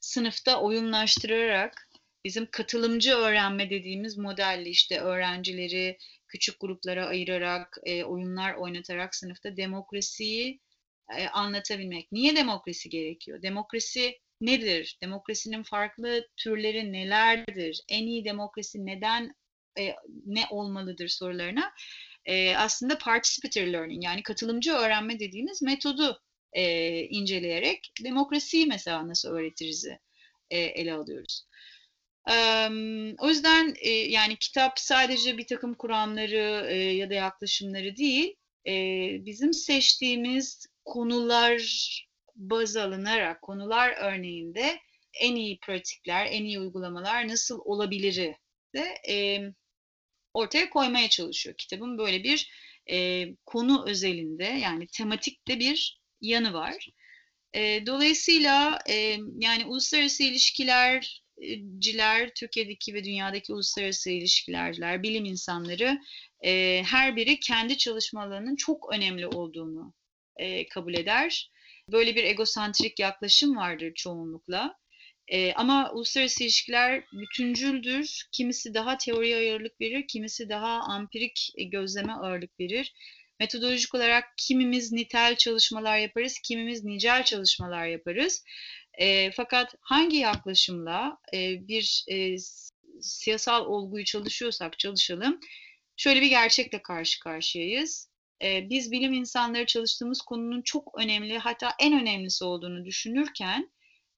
sınıfta oyunlaştırarak bizim katılımcı öğrenme dediğimiz modelle işte öğrencileri küçük gruplara ayırarak, e, oyunlar oynatarak sınıfta demokrasiyi e, anlatabilmek. Niye demokrasi gerekiyor? Demokrasi nedir? Demokrasinin farklı türleri nelerdir? En iyi demokrasi neden e, ne olmalıdır sorularına e, aslında participatory learning yani katılımcı öğrenme dediğimiz metodu e, inceleyerek demokrasiyi mesela nasıl öğretiriz e, ele alıyoruz. O yüzden e, yani kitap sadece bir takım kuramları e, ya da yaklaşımları değil, e, bizim seçtiğimiz konular baz alınarak, konular örneğinde en iyi pratikler, en iyi uygulamalar nasıl olabilir de ortaya koymaya çalışıyor. Kitabın böyle bir konu özelinde yani tematikte bir yanı var. Dolayısıyla yani uluslararası ilişkiler ciler, Türkiye'deki ve dünyadaki uluslararası ilişkilerciler, bilim insanları e, her biri kendi çalışma alanının çok önemli olduğunu e, kabul eder. Böyle bir egosantrik yaklaşım vardır çoğunlukla. E, ama uluslararası ilişkiler bütüncüldür. Kimisi daha teoriye ağırlık verir, kimisi daha ampirik gözleme ağırlık verir. Metodolojik olarak kimimiz nitel çalışmalar yaparız, kimimiz nicel çalışmalar yaparız. E, fakat hangi yaklaşımla e, bir e, siyasal olguyu çalışıyorsak çalışalım, şöyle bir gerçekle karşı karşıyayız. E, biz bilim insanları çalıştığımız konunun çok önemli, hatta en önemlisi olduğunu düşünürken,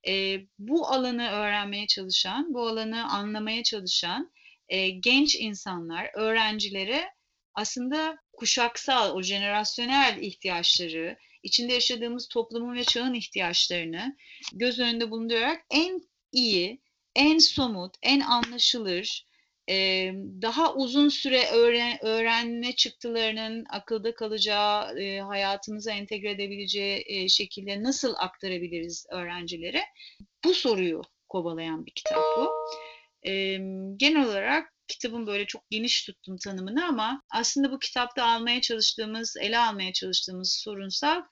e, bu alanı öğrenmeye çalışan, bu alanı anlamaya çalışan e, genç insanlar, öğrencilere aslında kuşaksal, o jenerasyonel ihtiyaçları, içinde yaşadığımız toplumun ve çağın ihtiyaçlarını göz önünde bulundurarak en iyi, en somut, en anlaşılır, daha uzun süre öğren, öğrenme çıktılarının akılda kalacağı, hayatımıza entegre edebileceği şekilde nasıl aktarabiliriz öğrencilere? Bu soruyu kovalayan bir kitap bu. Genel olarak kitabın böyle çok geniş tuttum tanımını ama aslında bu kitapta almaya çalıştığımız, ele almaya çalıştığımız sorunsal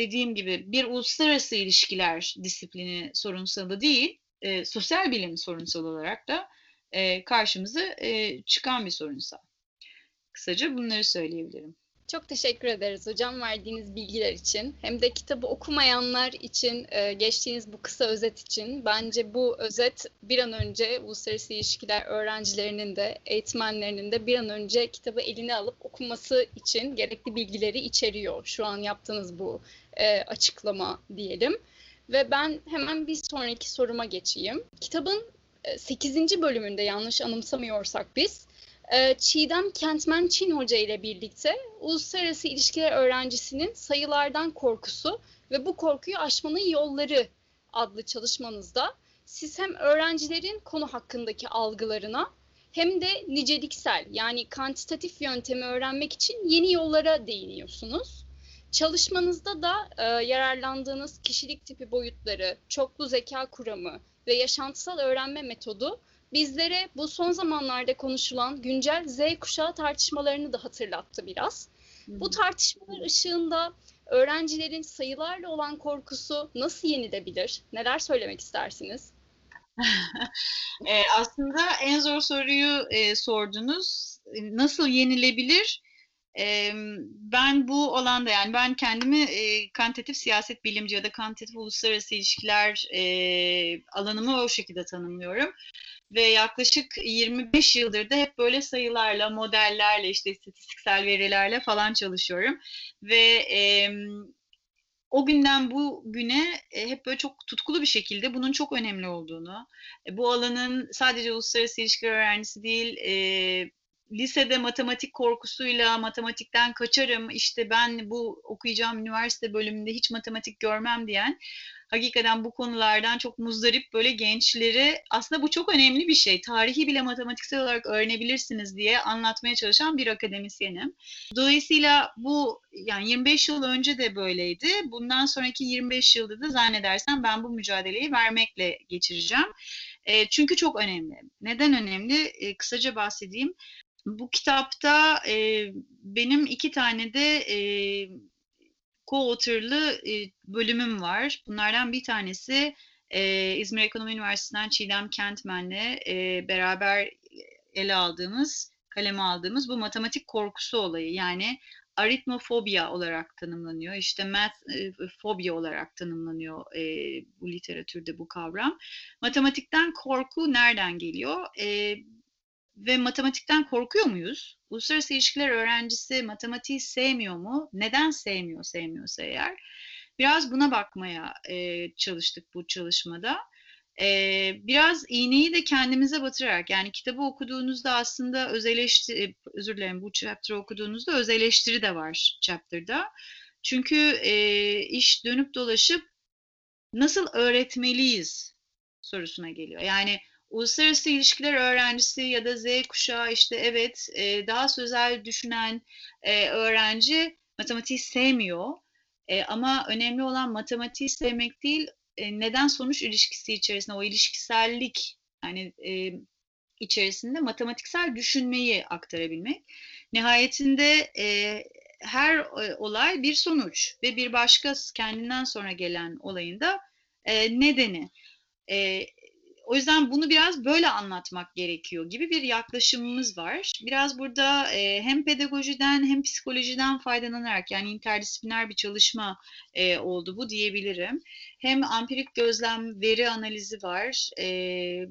dediğim gibi bir uluslararası ilişkiler disiplini sorunsalı değil, e, sosyal bilim sorunsal olarak da e, karşımıza e, çıkan bir sorunsal. Kısaca bunları söyleyebilirim. Çok teşekkür ederiz hocam verdiğiniz bilgiler için. Hem de kitabı okumayanlar için e, geçtiğiniz bu kısa özet için. Bence bu özet bir an önce uluslararası ilişkiler öğrencilerinin de eğitmenlerinin de bir an önce kitabı eline alıp okuması için gerekli bilgileri içeriyor. Şu an yaptığınız bu e, açıklama diyelim. Ve ben hemen bir sonraki soruma geçeyim. Kitabın 8. E, bölümünde yanlış anımsamıyorsak biz Çiğdem Kentmen Çin Hoca ile birlikte uluslararası ilişkiler öğrencisinin sayılardan korkusu ve bu korkuyu aşmanın yolları adlı çalışmanızda siz hem öğrencilerin konu hakkındaki algılarına hem de niceliksel yani kantitatif yöntemi öğrenmek için yeni yollara değiniyorsunuz. Çalışmanızda da e, yararlandığınız kişilik tipi boyutları, çoklu zeka kuramı ve yaşantısal öğrenme metodu bizlere bu son zamanlarda konuşulan güncel Z kuşağı tartışmalarını da hatırlattı biraz. Hmm. Bu tartışmalar ışığında öğrencilerin sayılarla olan korkusu nasıl yenilebilir? Neler söylemek istersiniz? e, aslında en zor soruyu e, sordunuz. Nasıl yenilebilir? E, ben bu alanda yani ben kendimi e, kantitatif siyaset bilimci ya da kantitatif uluslararası ilişkiler e, alanımı o şekilde tanımlıyorum. Ve yaklaşık 25 yıldır da hep böyle sayılarla, modellerle, işte istatistiksel verilerle falan çalışıyorum. Ve e, o günden bu güne e, hep böyle çok tutkulu bir şekilde bunun çok önemli olduğunu, e, bu alanın sadece uluslararası ilişkiler öğrencisi değil, e, lisede matematik korkusuyla matematikten kaçarım, işte ben bu okuyacağım üniversite bölümünde hiç matematik görmem diyen hakikaten bu konulardan çok muzdarip böyle gençleri aslında bu çok önemli bir şey. Tarihi bile matematiksel olarak öğrenebilirsiniz diye anlatmaya çalışan bir akademisyenim. Dolayısıyla bu yani 25 yıl önce de böyleydi. Bundan sonraki 25 yılda da zannedersem ben bu mücadeleyi vermekle geçireceğim. E, çünkü çok önemli. Neden önemli? E, kısaca bahsedeyim. Bu kitapta e, benim iki tane de e, co-author'lı e, bölümüm var. Bunlardan bir tanesi e, İzmir Ekonomi Üniversitesi'nden Çiğdem Kentmen'le e, beraber ele aldığımız, kaleme aldığımız bu matematik korkusu olayı. Yani aritmofobia olarak tanımlanıyor. İşte math fobia olarak tanımlanıyor e, bu literatürde bu kavram. Matematikten korku nereden geliyor? E, ve matematikten korkuyor muyuz? Uluslararası ilişkiler öğrencisi matematiği sevmiyor mu? Neden sevmiyor, sevmiyorsa eğer? Biraz buna bakmaya e, çalıştık bu çalışmada. E, biraz iğneyi de kendimize batırarak, yani kitabı okuduğunuzda aslında öz eleştiri, özür dilerim bu chapter okuduğunuzda öz eleştiri de var chapter'da. Çünkü e, iş dönüp dolaşıp nasıl öğretmeliyiz sorusuna geliyor. Yani uluslararası ilişkiler öğrencisi ya da Z kuşağı işte evet e, daha sözel düşünen e, öğrenci matematiği sevmiyor. E, ama önemli olan matematiği sevmek değil, e, neden sonuç ilişkisi içerisinde o ilişkisellik yani e, içerisinde matematiksel düşünmeyi aktarabilmek. Nihayetinde e, her e, olay bir sonuç ve bir başka kendinden sonra gelen olayın da e, nedeni. E, o yüzden bunu biraz böyle anlatmak gerekiyor gibi bir yaklaşımımız var. Biraz burada e, hem pedagojiden hem psikolojiden faydalanarak yani interdisipliner bir çalışma e, oldu bu diyebilirim. Hem ampirik gözlem veri analizi var, e,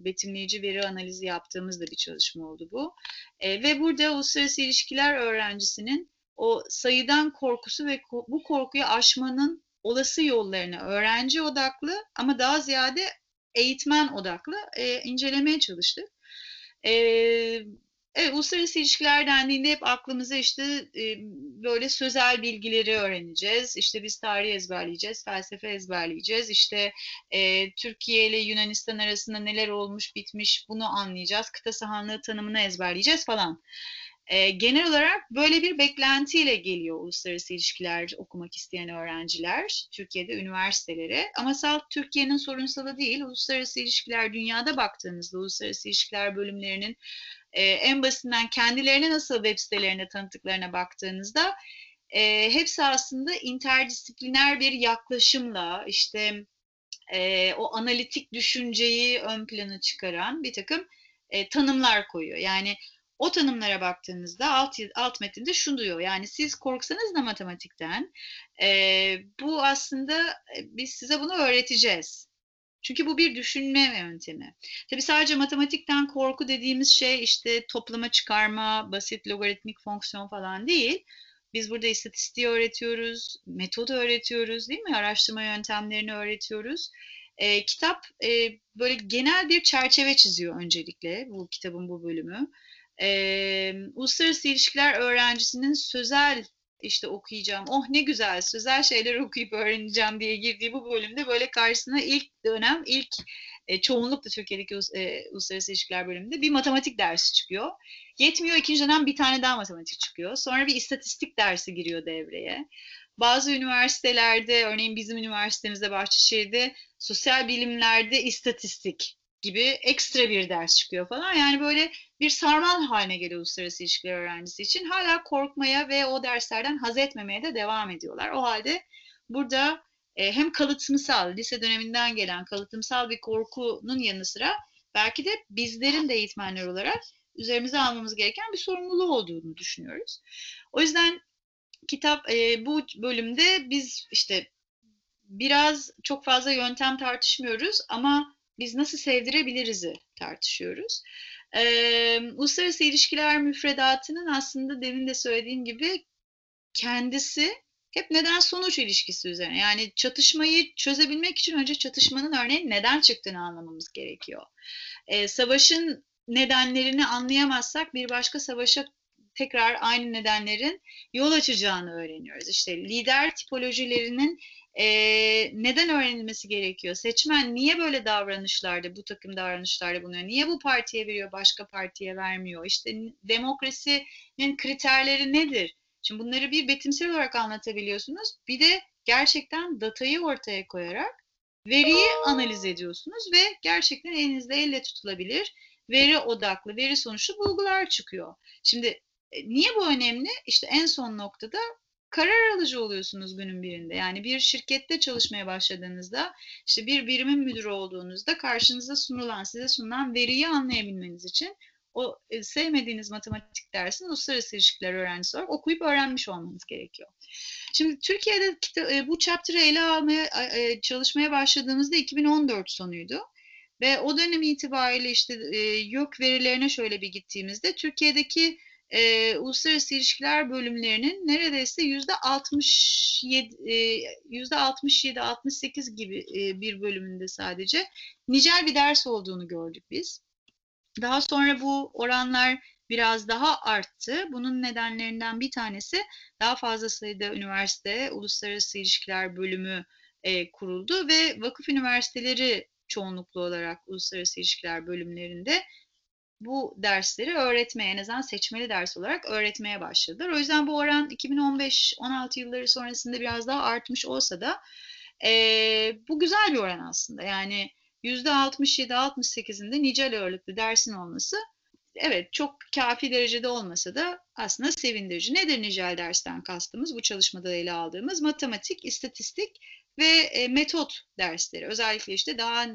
betimleyici veri analizi yaptığımız da bir çalışma oldu bu. E, ve burada uluslararası ilişkiler öğrencisinin o sayıdan korkusu ve bu korkuyu aşmanın olası yollarını öğrenci odaklı ama daha ziyade eğitmen odaklı e, incelemeye çalıştık. E, evet, uluslararası ilişkiler dendiğinde hep aklımıza işte e, böyle sözel bilgileri öğreneceğiz. İşte biz tarih ezberleyeceğiz, felsefe ezberleyeceğiz. İşte e, Türkiye ile Yunanistan arasında neler olmuş bitmiş bunu anlayacağız. Kıta sahanlığı tanımını ezberleyeceğiz falan. E, genel olarak böyle bir beklentiyle geliyor uluslararası ilişkiler okumak isteyen öğrenciler Türkiye'de üniversitelere. Ama salt Türkiye'nin sorunsalı değil, uluslararası ilişkiler dünyada baktığınızda uluslararası ilişkiler bölümlerinin e, en basitinden kendilerine nasıl web sitelerine tanıttıklarına baktığınızda e, hepsi aslında interdisipliner bir yaklaşımla işte e, o analitik düşünceyi ön plana çıkaran bir takım e, tanımlar koyuyor. Yani o tanımlara baktığınızda alt, alt metinde şunu diyor. Yani siz korksanız da matematikten e, bu aslında biz size bunu öğreteceğiz. Çünkü bu bir düşünme yöntemi. Tabii sadece matematikten korku dediğimiz şey işte toplama çıkarma, basit logaritmik fonksiyon falan değil. Biz burada istatistiği öğretiyoruz, metodu öğretiyoruz değil mi? Araştırma yöntemlerini öğretiyoruz. E, kitap e, böyle genel bir çerçeve çiziyor öncelikle bu kitabın bu bölümü e, uluslararası ilişkiler öğrencisinin sözel işte okuyacağım, oh ne güzel sözel şeyler okuyup öğreneceğim diye girdiği bu bölümde böyle karşısına ilk dönem, ilk e, çoğunlukla Türkiye'deki e, uluslararası ilişkiler bölümünde bir matematik dersi çıkıyor. Yetmiyor ikinci dönem bir tane daha matematik çıkıyor. Sonra bir istatistik dersi giriyor devreye. Bazı üniversitelerde, örneğin bizim üniversitemizde Bahçeşehir'de sosyal bilimlerde istatistik gibi ekstra bir ders çıkıyor falan. Yani böyle bir sarmal haline geliyor uluslararası ilişkiler öğrencisi için. Hala korkmaya ve o derslerden haz etmemeye de devam ediyorlar. O halde burada e, hem kalıtımsal, lise döneminden gelen kalıtımsal bir korkunun yanı sıra belki de bizlerin de eğitmenler olarak üzerimize almamız gereken bir sorumluluğu olduğunu düşünüyoruz. O yüzden kitap e, bu bölümde biz işte biraz çok fazla yöntem tartışmıyoruz ama biz nasıl sevdirebiliriz'i tartışıyoruz. Ee, uluslararası ilişkiler müfredatının aslında demin de söylediğim gibi kendisi hep neden sonuç ilişkisi üzerine. Yani çatışmayı çözebilmek için önce çatışmanın örneğin neden çıktığını anlamamız gerekiyor. Ee, savaşın nedenlerini anlayamazsak bir başka savaşa tekrar aynı nedenlerin yol açacağını öğreniyoruz. İşte lider tipolojilerinin e, neden öğrenilmesi gerekiyor? Seçmen niye böyle davranışlarda, bu takım davranışlarda bulunuyor? Niye bu partiye veriyor, başka partiye vermiyor? İşte demokrasinin kriterleri nedir? Şimdi bunları bir betimsel olarak anlatabiliyorsunuz. Bir de gerçekten datayı ortaya koyarak veriyi analiz ediyorsunuz ve gerçekten elinizde elle tutulabilir veri odaklı, veri sonuçlu bulgular çıkıyor. Şimdi niye bu önemli? İşte en son noktada karar alıcı oluyorsunuz günün birinde. Yani bir şirkette çalışmaya başladığınızda, işte bir birimin müdürü olduğunuzda karşınıza sunulan, size sunulan veriyi anlayabilmeniz için o e, sevmediğiniz matematik dersini uluslararası ilişkiler öğrencisi olarak okuyup öğrenmiş olmanız gerekiyor. Şimdi Türkiye'de e, bu chapter'ı ele almaya e, çalışmaya başladığımızda 2014 sonuydu. Ve o dönem itibariyle işte yok verilerine şöyle bir gittiğimizde Türkiye'deki e, uluslararası ilişkiler bölümlerinin neredeyse yüzde 67 yüzde 67 68 gibi e, bir bölümünde sadece nicel bir ders olduğunu gördük biz. Daha sonra bu oranlar biraz daha arttı. Bunun nedenlerinden bir tanesi daha fazla sayıda üniversite uluslararası ilişkiler bölümü e, kuruldu ve vakıf üniversiteleri çoğunluklu olarak uluslararası ilişkiler bölümlerinde bu dersleri öğretmeye, en azından seçmeli ders olarak öğretmeye başladılar. O yüzden bu oran 2015-16 yılları sonrasında biraz daha artmış olsa da e, bu güzel bir oran aslında. Yani %67-68'inde nicel ağırlıklı dersin olması evet çok kafi derecede olmasa da aslında sevindirici. Nedir nicel dersten kastımız? Bu çalışmada ele aldığımız matematik, istatistik ve e, metot dersleri. Özellikle işte daha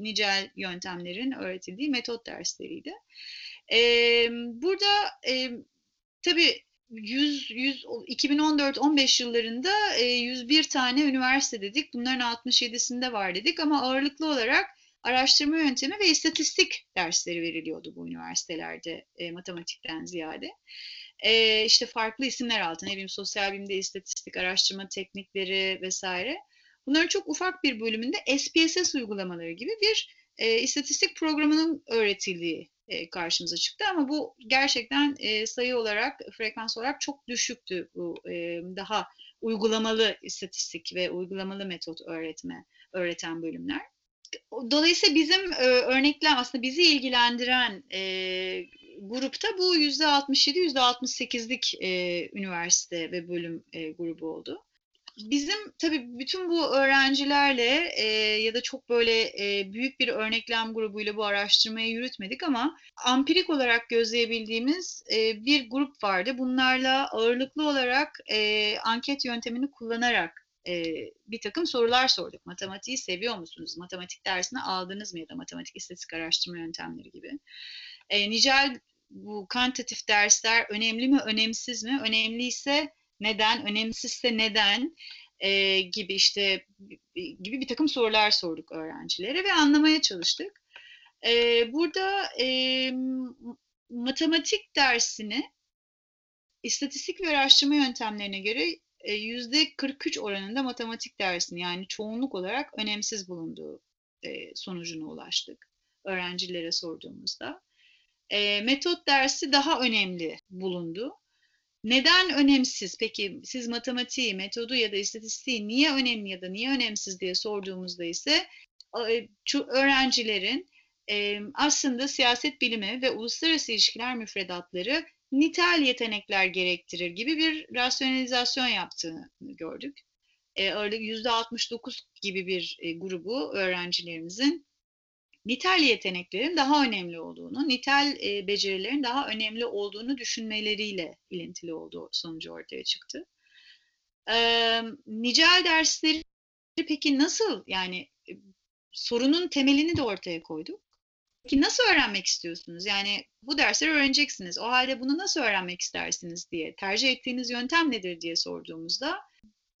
nicel yöntemlerin öğretildiği metot dersleriydi. E, burada e, tabii 100, 100 2014-15 yıllarında e, 101 tane üniversite dedik. Bunların 67'sinde var dedik ama ağırlıklı olarak araştırma yöntemi ve istatistik dersleri veriliyordu bu üniversitelerde e, matematikten ziyade. E, işte farklı isimler altında, ne bileyim sosyal bilimde istatistik, araştırma teknikleri vesaire. Bunların çok ufak bir bölümünde SPSS uygulamaları gibi bir e, istatistik programının öğretildiği e, karşımıza çıktı ama bu gerçekten e, sayı olarak, frekans olarak çok düşüktü bu e, daha uygulamalı istatistik ve uygulamalı metot öğretme öğreten bölümler. Dolayısıyla bizim e, örneklem aslında bizi ilgilendiren e, grupta bu yüzde 67, yüzde 68'lik e, üniversite ve bölüm e, grubu oldu bizim tabii bütün bu öğrencilerle e, ya da çok böyle e, büyük bir örneklem grubuyla bu araştırmayı yürütmedik ama ampirik olarak gözleyebildiğimiz e, bir grup vardı. Bunlarla ağırlıklı olarak e, anket yöntemini kullanarak e, bir takım sorular sorduk. Matematiği seviyor musunuz? Matematik dersini aldınız mı ya da matematik istatistik araştırma yöntemleri gibi. E, nicel bu kantitatif dersler önemli mi, önemsiz mi? Önemliyse neden, önemsizse neden e, gibi işte gibi bir takım sorular sorduk öğrencilere ve anlamaya çalıştık. E, burada e, matematik dersini istatistik ve araştırma yöntemlerine göre yüzde 43 oranında matematik dersini yani çoğunluk olarak önemsiz bulunduğu e, sonucuna ulaştık öğrencilere sorduğumuzda. E, metot dersi daha önemli bulundu. Neden önemsiz? Peki siz matematiği, metodu ya da istatistiği niye önemli ya da niye önemsiz diye sorduğumuzda ise öğrencilerin aslında siyaset bilimi ve uluslararası ilişkiler müfredatları nitel yetenekler gerektirir gibi bir rasyonalizasyon yaptığını gördük. %69 gibi bir e, grubu öğrencilerimizin nitel yeteneklerin daha önemli olduğunu, nitel e, becerilerin daha önemli olduğunu düşünmeleriyle ilintili olduğu sonucu ortaya çıktı. E, nicel dersleri peki nasıl yani e, sorunun temelini de ortaya koyduk. Peki nasıl öğrenmek istiyorsunuz? Yani bu dersleri öğreneceksiniz. O halde bunu nasıl öğrenmek istersiniz diye, tercih ettiğiniz yöntem nedir diye sorduğumuzda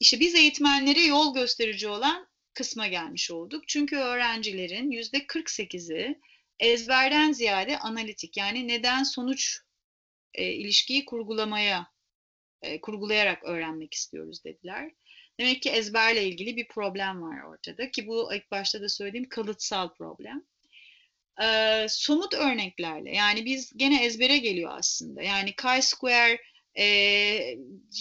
işte biz eğitmenlere yol gösterici olan kısma gelmiş olduk. Çünkü öğrencilerin yüzde 48'i ezberden ziyade analitik yani neden sonuç e, ilişkiyi kurgulamaya e, kurgulayarak öğrenmek istiyoruz dediler. Demek ki ezberle ilgili bir problem var ortada ki bu ilk başta da söylediğim kalıtsal problem. Ee, somut örneklerle yani biz gene ezbere geliyor aslında. Yani chi-square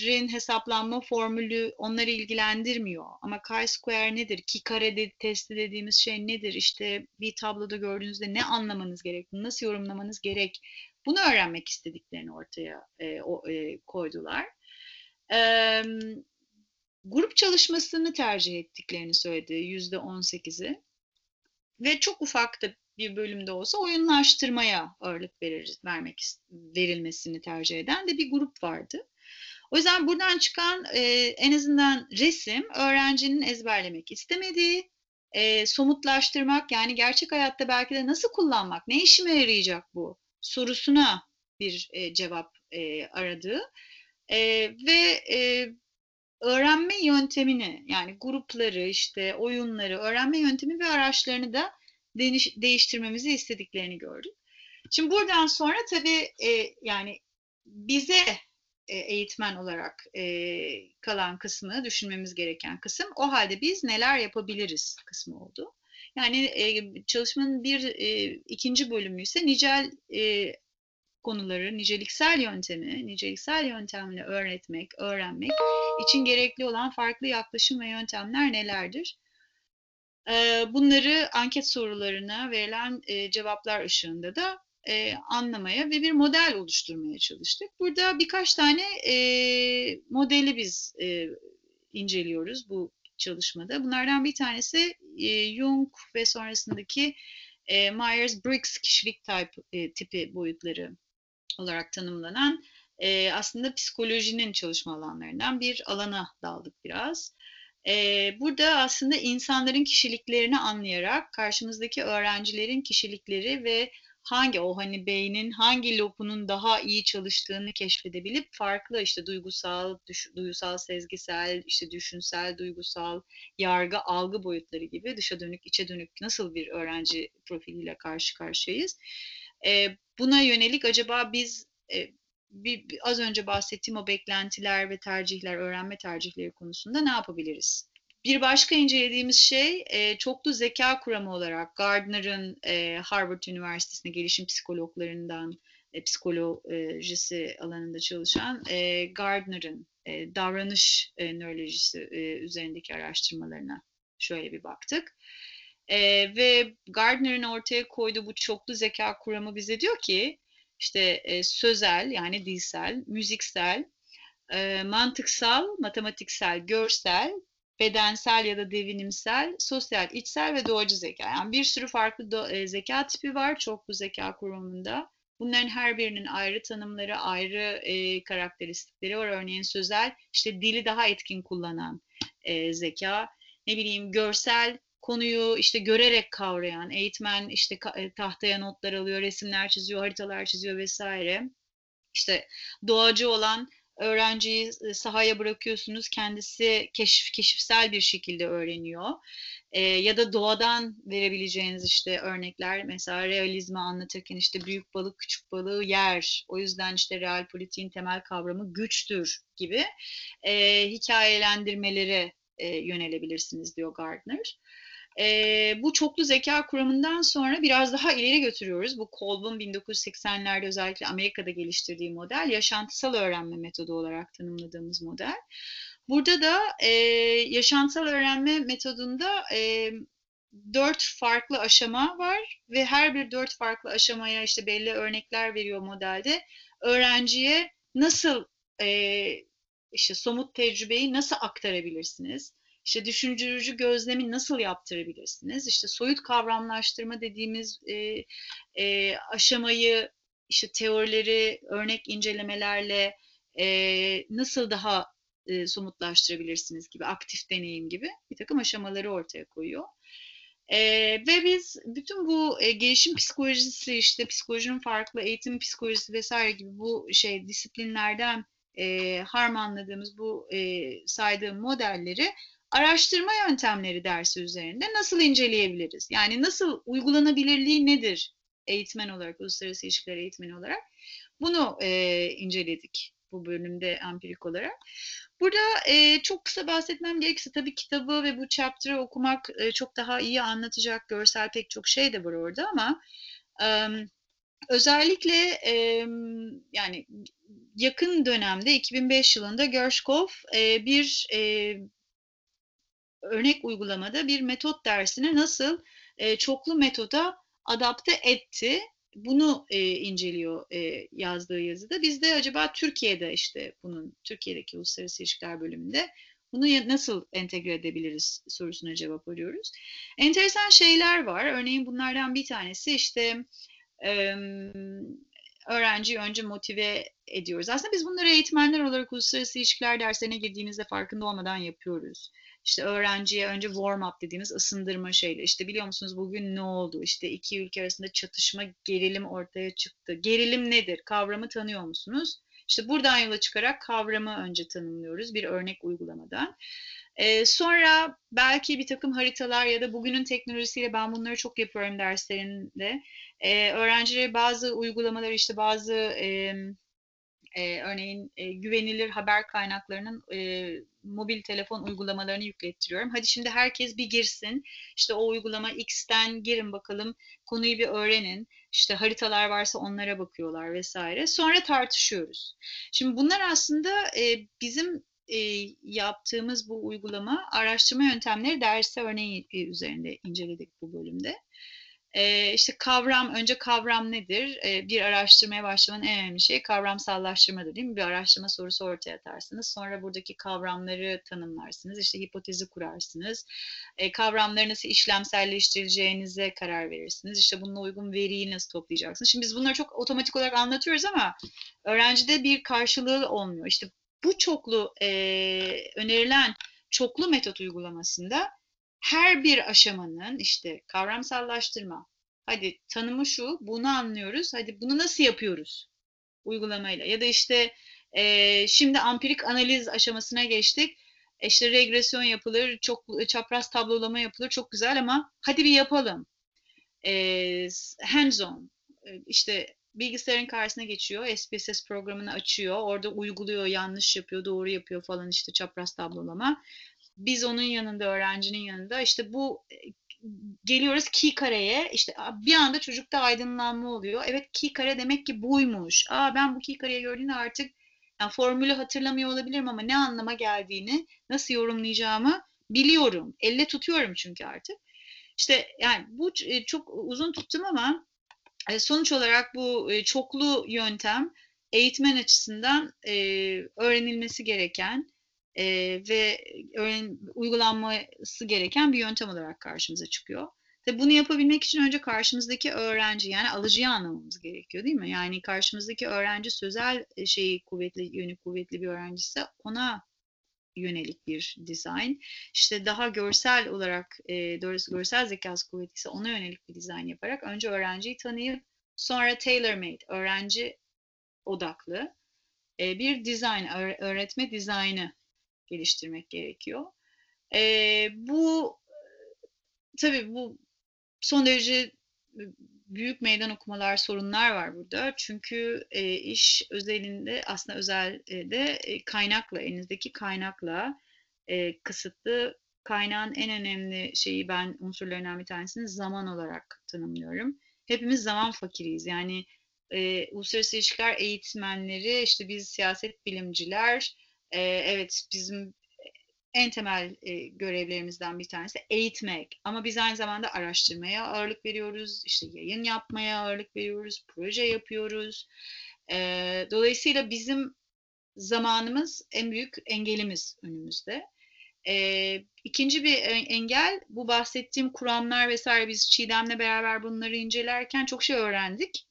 rin hesaplanma formülü onları ilgilendirmiyor. Ama chi-square nedir? Ki kare de, testi dediğimiz şey nedir? İşte bir tabloda gördüğünüzde ne anlamanız gerek? Nasıl yorumlamanız gerek? Bunu öğrenmek istediklerini ortaya e, o, e, koydular. E, grup çalışmasını tercih ettiklerini söyledi yüzde on sekizi. Ve çok ufak da bir bölümde olsa oyunlaştırmaya ağırlık verir, vermek verilmesini tercih eden de bir grup vardı. O yüzden buradan çıkan e, en azından resim öğrencinin ezberlemek istemediği, e, somutlaştırmak yani gerçek hayatta belki de nasıl kullanmak, ne işime yarayacak bu sorusuna bir e, cevap e, aradığı e, ve e, öğrenme yöntemini yani grupları işte oyunları öğrenme yöntemi ve araçlarını da değiştirmemizi istediklerini gördük. Şimdi buradan sonra tabii e, yani bize e, eğitmen olarak e, kalan kısmı, düşünmemiz gereken kısım o halde biz neler yapabiliriz kısmı oldu. Yani e, çalışmanın bir e, ikinci bölümü ise nicel e, konuları, niceliksel yöntemi, niceliksel yöntemle öğretmek, öğrenmek için gerekli olan farklı yaklaşım ve yöntemler nelerdir? Bunları anket sorularına verilen cevaplar ışığında da anlamaya ve bir model oluşturmaya çalıştık. Burada birkaç tane modeli biz inceliyoruz bu çalışmada. Bunlardan bir tanesi Jung ve sonrasındaki Myers-Briggs kişilik type, tipi boyutları olarak tanımlanan aslında psikolojinin çalışma alanlarından bir alana daldık biraz. Burada aslında insanların kişiliklerini anlayarak karşımızdaki öğrencilerin kişilikleri ve hangi o hani beynin hangi lopunun daha iyi çalıştığını keşfedebilip farklı işte duygusal, düş, duygusal, sezgisel, işte düşünsel, duygusal, yargı, algı boyutları gibi dışa dönük, içe dönük nasıl bir öğrenci profiliyle karşı karşıyayız. E, buna yönelik acaba biz e, bir, az önce bahsettiğim o beklentiler ve tercihler, öğrenme tercihleri konusunda ne yapabiliriz? Bir başka incelediğimiz şey e, çoklu zeka kuramı olarak Gardner'ın e, Harvard Üniversitesi'nde gelişim psikologlarından e, psikolojisi alanında çalışan e, Gardner'ın e, davranış e, nörolojisi e, üzerindeki araştırmalarına şöyle bir baktık. E, ve Gardner'ın ortaya koyduğu bu çoklu zeka kuramı bize diyor ki işte e, sözel yani dilsel, müziksel, e, mantıksal, matematiksel, görsel, bedensel ya da devinimsel, sosyal, içsel ve doğacı zeka. Yani bir sürü farklı do- e, zeka tipi var çoklu zeka kuramında. Bunların her birinin ayrı tanımları, ayrı e, karakteristikleri var. Örneğin sözel, işte dili daha etkin kullanan e, zeka. Ne bileyim görsel, konuyu işte görerek kavrayan, eğitmen işte e, tahtaya notlar alıyor, resimler çiziyor, haritalar çiziyor vesaire. İşte doğacı olan öğrenciyi e, sahaya bırakıyorsunuz, kendisi keşif, keşifsel bir şekilde öğreniyor. E, ya da doğadan verebileceğiniz işte örnekler, mesela realizmi anlatırken işte büyük balık küçük balığı yer, o yüzden işte real politiğin temel kavramı güçtür gibi e, hikayelendirmelere e, yönelebilirsiniz diyor Gardner. E, bu çoklu zeka kuramından sonra biraz daha ileri götürüyoruz. Bu Kolb'un 1980'lerde özellikle Amerika'da geliştirdiği model yaşantısal öğrenme metodu olarak tanımladığımız model. Burada da e, yaşantısal öğrenme metodunda e, dört farklı aşama var ve her bir dört farklı aşamaya işte belli örnekler veriyor modelde. Öğrenciye nasıl e, işte somut tecrübeyi nasıl aktarabilirsiniz? İşte düşündürücü gözlemi nasıl yaptırabilirsiniz? İşte soyut kavramlaştırma dediğimiz e, e, aşamayı işte teorileri, örnek incelemelerle e, nasıl daha e, somutlaştırabilirsiniz gibi, aktif deneyim gibi bir takım aşamaları ortaya koyuyor. E, ve biz bütün bu e, gelişim psikolojisi işte psikolojinin farklı eğitim psikolojisi vesaire gibi bu şey disiplinlerden e, harmanladığımız bu e, saydığım modelleri araştırma yöntemleri dersi üzerinde nasıl inceleyebiliriz? Yani nasıl uygulanabilirliği nedir eğitmen olarak, uluslararası ilişkiler eğitmeni olarak? Bunu e, inceledik bu bölümde empirik olarak. Burada e, çok kısa bahsetmem gerekirse tabii kitabı ve bu chapter'ı okumak e, çok daha iyi anlatacak görsel pek çok şey de var orada ama e, özellikle e, yani yakın dönemde 2005 yılında Gershkov e, bir e, örnek uygulamada bir metot dersini nasıl e, çoklu metoda adapte etti bunu e, inceliyor e, yazdığı yazıda. Biz de acaba Türkiye'de işte bunun Türkiye'deki uluslararası ilişkiler bölümünde bunu nasıl entegre edebiliriz sorusuna cevap arıyoruz. Enteresan şeyler var. Örneğin bunlardan bir tanesi işte e, öğrenciyi önce motive ediyoruz. Aslında biz bunları eğitmenler olarak uluslararası ilişkiler derslerine girdiğimizde farkında olmadan yapıyoruz. İşte öğrenciye önce warm up dediğimiz ısındırma şeyle işte biliyor musunuz bugün ne oldu? İşte iki ülke arasında çatışma, gerilim ortaya çıktı. Gerilim nedir? Kavramı tanıyor musunuz? İşte buradan yola çıkarak kavramı önce tanımlıyoruz bir örnek uygulamadan. Ee, sonra belki bir takım haritalar ya da bugünün teknolojisiyle ben bunları çok yapıyorum derslerinde. Ee, öğrencilere bazı uygulamalar işte bazı e, e, örneğin e, güvenilir haber kaynaklarının e, mobil telefon uygulamalarını yüklettiriyorum. Hadi şimdi herkes bir girsin. İşte o uygulama X'ten girin bakalım. Konuyu bir öğrenin. İşte haritalar varsa onlara bakıyorlar vesaire. Sonra tartışıyoruz. Şimdi bunlar aslında e, bizim e, yaptığımız bu uygulama araştırma yöntemleri dersi örneği üzerinde inceledik bu bölümde. E, işte kavram, önce kavram nedir? E, bir araştırmaya başlamanın en önemli şey kavramsallaştırmadır değil mi? Bir araştırma sorusu ortaya atarsınız. Sonra buradaki kavramları tanımlarsınız. İşte hipotezi kurarsınız. E, kavramları nasıl işlemselleştireceğinize karar verirsiniz. İşte bununla uygun veriyi nasıl toplayacaksınız? Şimdi biz bunları çok otomatik olarak anlatıyoruz ama öğrencide bir karşılığı olmuyor. İşte bu çoklu önerilen çoklu metot uygulamasında her bir aşamanın işte kavramsallaştırma, hadi tanımı şu, bunu anlıyoruz, hadi bunu nasıl yapıyoruz uygulamayla ya da işte e, şimdi ampirik analiz aşamasına geçtik. E, işte regresyon yapılır, çok çapraz tablolama yapılır, çok güzel ama hadi bir yapalım. E, hands on, e, işte bilgisayarın karşısına geçiyor, SPSS programını açıyor, orada uyguluyor, yanlış yapıyor, doğru yapıyor falan işte çapraz tablolama biz onun yanında, öğrencinin yanında işte bu e, geliyoruz key kareye işte bir anda çocukta aydınlanma oluyor. Evet key kare demek ki buymuş. Aa ben bu key kareyi gördüğümde artık yani formülü hatırlamıyor olabilirim ama ne anlama geldiğini, nasıl yorumlayacağımı biliyorum. Elle tutuyorum çünkü artık. İşte yani bu e, çok uzun tuttum ama e, sonuç olarak bu çoklu yöntem eğitmen açısından öğrenilmesi gereken e, ve öğren, uygulanması gereken bir yöntem olarak karşımıza çıkıyor. Tabii bunu yapabilmek için önce karşımızdaki öğrenci yani alıcıyı anlamamız gerekiyor değil mi? Yani karşımızdaki öğrenci sözel şeyi kuvvetli, yönü kuvvetli bir öğrenci ise ona yönelik bir dizayn. İşte daha görsel olarak e, doğrusu görsel zekası kuvvetliyse ona yönelik bir dizayn yaparak önce öğrenciyi tanıyıp sonra tailor made, öğrenci odaklı e, bir dizayn, öğretme dizaynı geliştirmek gerekiyor. E, bu tabii bu son derece büyük meydan okumalar, sorunlar var burada. Çünkü e, iş özelinde aslında özelde e, kaynakla, elinizdeki kaynakla e, kısıtlı. Kaynağın en önemli şeyi ben unsurlarından bir tanesini zaman olarak tanımlıyorum. Hepimiz zaman fakiriyiz. Yani e, uluslararası ilişkiler eğitmenleri, işte biz siyaset bilimciler, e, evet bizim en temel e, görevlerimizden bir tanesi eğitmek. Ama biz aynı zamanda araştırmaya ağırlık veriyoruz, işte yayın yapmaya ağırlık veriyoruz, proje yapıyoruz. E, dolayısıyla bizim zamanımız en büyük engelimiz önümüzde. E, ikinci bir engel bu bahsettiğim kuramlar vesaire biz Çiğdem'le beraber bunları incelerken çok şey öğrendik.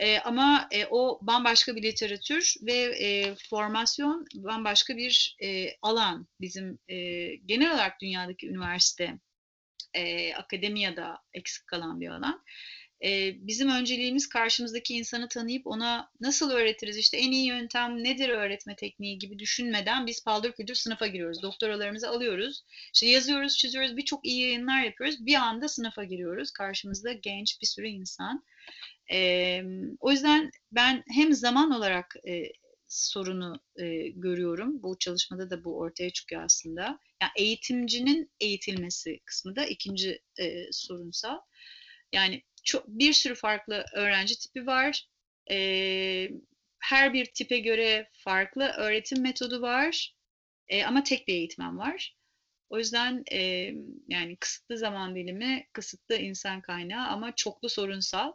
E, ama e, o bambaşka bir literatür ve e, formasyon bambaşka bir e, alan bizim e, genel olarak dünyadaki üniversite e, akademiyada eksik kalan bir alan. E, bizim önceliğimiz karşımızdaki insanı tanıyıp ona nasıl öğretiriz, işte en iyi yöntem nedir öğretme tekniği gibi düşünmeden biz paldır küldür sınıfa giriyoruz. Doktoralarımızı alıyoruz, işte yazıyoruz, çiziyoruz, birçok iyi yayınlar yapıyoruz. Bir anda sınıfa giriyoruz. Karşımızda genç bir sürü insan. E, o yüzden ben hem zaman olarak e, sorunu e, görüyorum. Bu çalışmada da bu ortaya çıkıyor aslında. Yani eğitimcinin eğitilmesi kısmı da ikinci e, sorunsal. Yani çok bir sürü farklı öğrenci tipi var. E, her bir tipe göre farklı öğretim metodu var. E, ama tek bir eğitmen var. O yüzden e, yani kısıtlı zaman dilimi, kısıtlı insan kaynağı ama çoklu sorunsal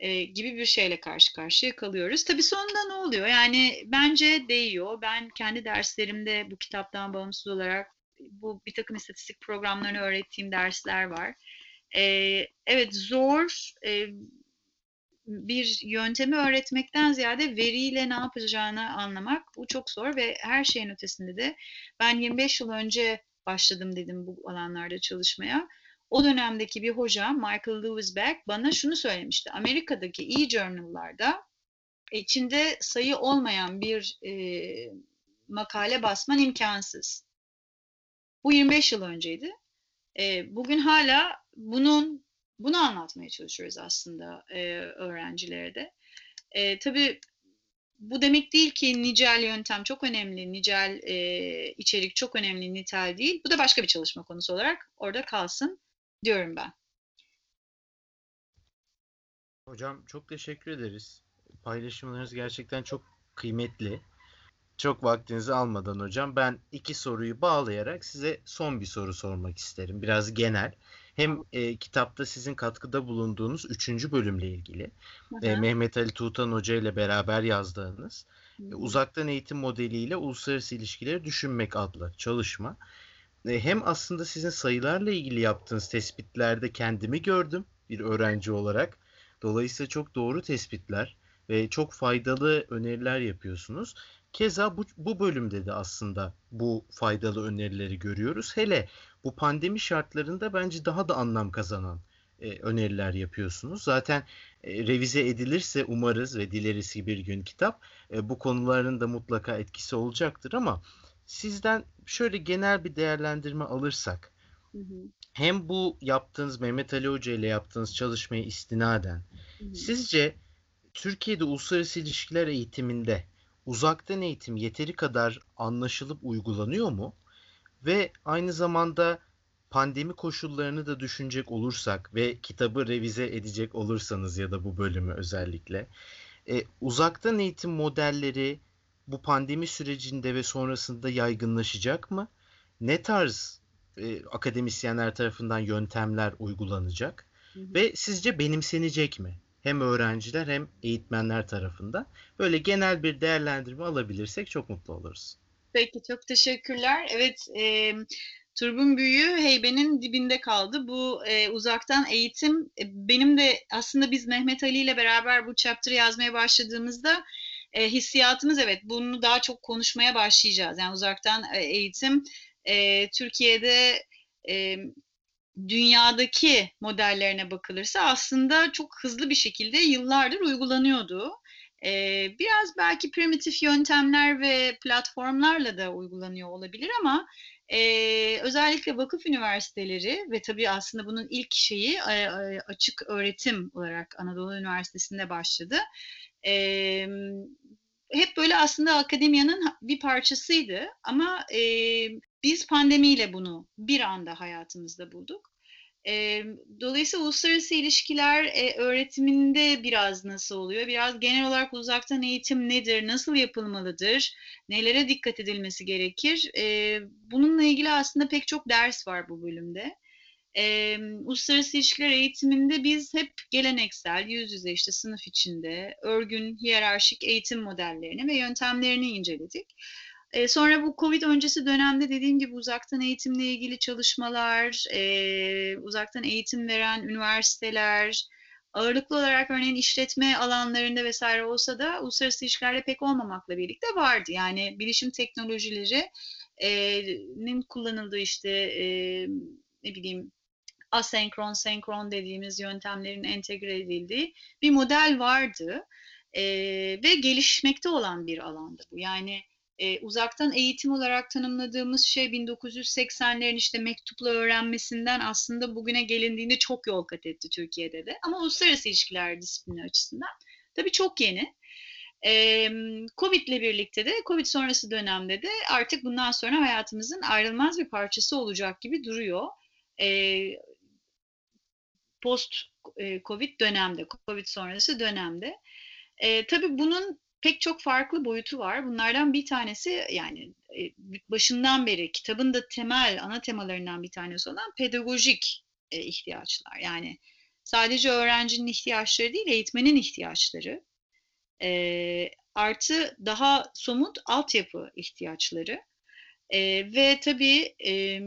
e, gibi bir şeyle karşı karşıya kalıyoruz. Tabii sonunda ne oluyor? Yani bence değiyor. Ben kendi derslerimde bu kitaptan bağımsız olarak bu bir takım istatistik programlarını öğrettiğim dersler var. E, evet zor e, bir yöntemi öğretmekten ziyade veriyle ne yapacağını anlamak bu çok zor ve her şeyin ötesinde de ben 25 yıl önce başladım dedim bu alanlarda çalışmaya o dönemdeki bir hoca Michael Lewis Beck bana şunu söylemişti. Amerika'daki e-journal'larda içinde sayı olmayan bir e, makale basman imkansız. Bu 25 yıl önceydi. E, bugün hala bunun bunu anlatmaya çalışıyoruz aslında e, öğrencilere de. E, tabii bu demek değil ki nicel yöntem çok önemli, nicel e, içerik çok önemli, nitel değil. Bu da başka bir çalışma konusu olarak orada kalsın diyorum ben. Hocam çok teşekkür ederiz. Paylaşımlarınız gerçekten çok kıymetli. Çok vaktinizi almadan hocam ben iki soruyu bağlayarak size son bir soru sormak isterim. Biraz genel. Hem e, kitapta sizin katkıda bulunduğunuz üçüncü bölümle ilgili. E, Mehmet Ali Tuğtan Hoca ile beraber yazdığınız e, uzaktan eğitim modeliyle uluslararası ilişkileri düşünmek adlı çalışma. E, hem aslında sizin sayılarla ilgili yaptığınız tespitlerde kendimi gördüm bir öğrenci olarak. Dolayısıyla çok doğru tespitler ve çok faydalı öneriler yapıyorsunuz. Keza bu, bu bölümde de aslında bu faydalı önerileri görüyoruz. Hele bu pandemi şartlarında bence daha da anlam kazanan e, öneriler yapıyorsunuz. Zaten e, revize edilirse umarız ve dileriz ki bir gün kitap e, bu konuların da mutlaka etkisi olacaktır ama sizden şöyle genel bir değerlendirme alırsak hı hı. hem bu yaptığınız Mehmet Ali Hoca ile yaptığınız çalışmaya istinaden hı hı. sizce Türkiye'de uluslararası ilişkiler eğitiminde uzaktan eğitim yeteri kadar anlaşılıp uygulanıyor mu? Ve aynı zamanda pandemi koşullarını da düşünecek olursak ve kitabı revize edecek olursanız ya da bu bölümü özellikle e, uzaktan eğitim modelleri bu pandemi sürecinde ve sonrasında yaygınlaşacak mı? Ne tarz e, akademisyenler tarafından yöntemler uygulanacak? Hı hı. Ve sizce benimsenecek mi? Hem öğrenciler hem eğitmenler tarafından. Böyle genel bir değerlendirme alabilirsek çok mutlu oluruz. Peki çok teşekkürler. Evet e, Turbun büyüğü heybenin dibinde kaldı. Bu e, uzaktan eğitim e, benim de aslında biz Mehmet Ali ile beraber bu chapter yazmaya başladığımızda e, hissiyatımız evet bunu daha çok konuşmaya başlayacağız. Yani uzaktan e, eğitim e, Türkiye'de e, dünyadaki modellerine bakılırsa aslında çok hızlı bir şekilde yıllardır uygulanıyordu. Ee, biraz belki primitif yöntemler ve platformlarla da uygulanıyor olabilir ama e, özellikle vakıf üniversiteleri ve tabii aslında bunun ilk şeyi e, açık öğretim olarak Anadolu Üniversitesi'nde başladı e, hep böyle aslında akademiyanın bir parçasıydı ama e, biz pandemiyle bunu bir anda hayatımızda bulduk. E, dolayısıyla uluslararası ilişkiler e, öğretiminde biraz nasıl oluyor? Biraz genel olarak uzaktan eğitim nedir? Nasıl yapılmalıdır? Nelere dikkat edilmesi gerekir? E, bununla ilgili aslında pek çok ders var bu bölümde e, uluslararası ilişkiler eğitiminde biz hep geleneksel, yüz yüze işte sınıf içinde, örgün, hiyerarşik eğitim modellerini ve yöntemlerini inceledik. E, sonra bu Covid öncesi dönemde dediğim gibi uzaktan eğitimle ilgili çalışmalar, e, uzaktan eğitim veren üniversiteler, ağırlıklı olarak örneğin işletme alanlarında vesaire olsa da uluslararası ilişkilerle pek olmamakla birlikte vardı. Yani bilişim teknolojileri e, nin kullanıldığı işte e, ne bileyim asenkron, senkron dediğimiz yöntemlerin entegre edildiği bir model vardı. E, ve gelişmekte olan bir alandı bu. Yani e, uzaktan eğitim olarak tanımladığımız şey 1980'lerin işte mektupla öğrenmesinden aslında bugüne gelindiğinde çok yol kat etti Türkiye'de de. Ama uluslararası ilişkiler disiplini açısından tabii çok yeni. E, Covid ile birlikte de Covid sonrası dönemde de artık bundan sonra hayatımızın ayrılmaz bir parçası olacak gibi duruyor. E, post Covid dönemde, Covid sonrası dönemde. E, tabii bunun pek çok farklı boyutu var. Bunlardan bir tanesi yani e, başından beri kitabın da temel ana temalarından bir tanesi olan pedagojik e, ihtiyaçlar. Yani sadece öğrencinin ihtiyaçları değil, eğitmenin ihtiyaçları. E, artı daha somut altyapı ihtiyaçları. E, ve tabii e,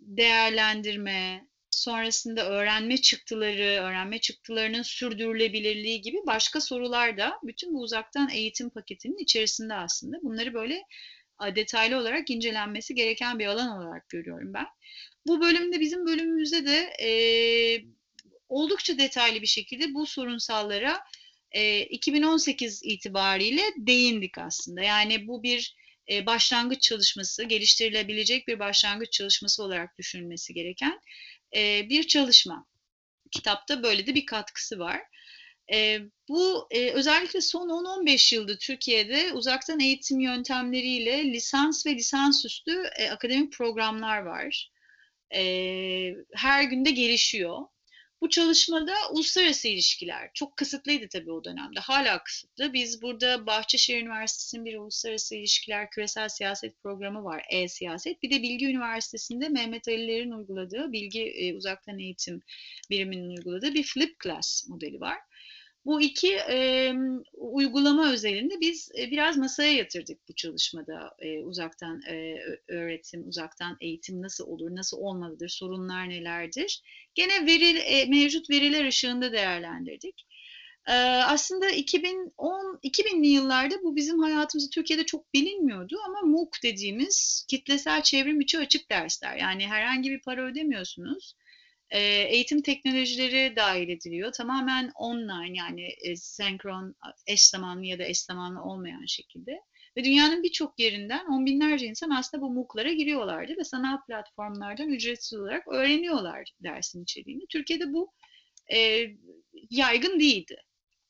değerlendirme, sonrasında öğrenme çıktıları, öğrenme çıktılarının sürdürülebilirliği gibi başka sorular da bütün bu uzaktan eğitim paketinin içerisinde aslında. Bunları böyle detaylı olarak incelenmesi gereken bir alan olarak görüyorum ben. Bu bölümde bizim bölümümüzde de e, oldukça detaylı bir şekilde bu sorunsallara e, 2018 itibariyle değindik aslında. Yani bu bir e, başlangıç çalışması, geliştirilebilecek bir başlangıç çalışması olarak düşünülmesi gereken e, bir çalışma. Kitapta böyle de bir katkısı var. E, bu e, özellikle son 10-15 yılda Türkiye'de uzaktan eğitim yöntemleriyle lisans ve lisansüstü e, akademik programlar var. E, her günde gelişiyor. Bu çalışmada uluslararası ilişkiler çok kısıtlıydı tabii o dönemde. Hala kısıtlı. Biz burada Bahçeşehir Üniversitesi'nin bir uluslararası ilişkiler küresel siyaset programı var. E-siyaset. Bir de Bilgi Üniversitesi'nde Mehmet Ali'lerin uyguladığı bilgi e, uzaktan eğitim biriminin uyguladığı bir flip class modeli var. Bu iki e, uygulama özelinde biz biraz masaya yatırdık bu çalışmada. E, uzaktan e, öğretim, uzaktan eğitim nasıl olur, nasıl olmalıdır, sorunlar nelerdir? Gene veri, e, mevcut veriler ışığında değerlendirdik. E, aslında 2010 2000'li yıllarda bu bizim hayatımızda Türkiye'de çok bilinmiyordu ama MOOC dediğimiz kitlesel çevrim içi açık dersler. Yani herhangi bir para ödemiyorsunuz eğitim teknolojileri dahil ediliyor. Tamamen online yani e, senkron, eş zamanlı ya da eş zamanlı olmayan şekilde. Ve dünyanın birçok yerinden on binlerce insan aslında bu MOOC'lara giriyorlardı ve sanal platformlardan ücretsiz olarak öğreniyorlar dersin içeriğini. Türkiye'de bu e, yaygın değildi.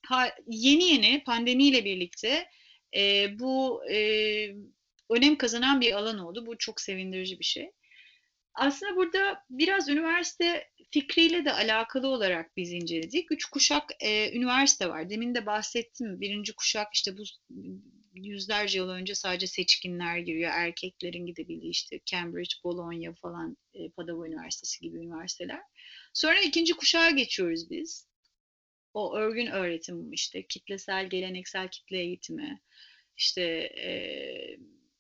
Ha, yeni yeni pandemiyle birlikte e, bu e, önem kazanan bir alan oldu. Bu çok sevindirici bir şey. Aslında burada biraz üniversite fikriyle de alakalı olarak biz inceledik. Üç kuşak e, üniversite var. Demin de bahsettim. Birinci kuşak işte bu yüzlerce yıl önce sadece seçkinler giriyor. Erkeklerin gidebildiği işte Cambridge, Bologna falan e, Padova Üniversitesi gibi üniversiteler. Sonra ikinci kuşağa geçiyoruz biz. O örgün öğretim işte kitlesel, geleneksel kitle eğitimi, işte e,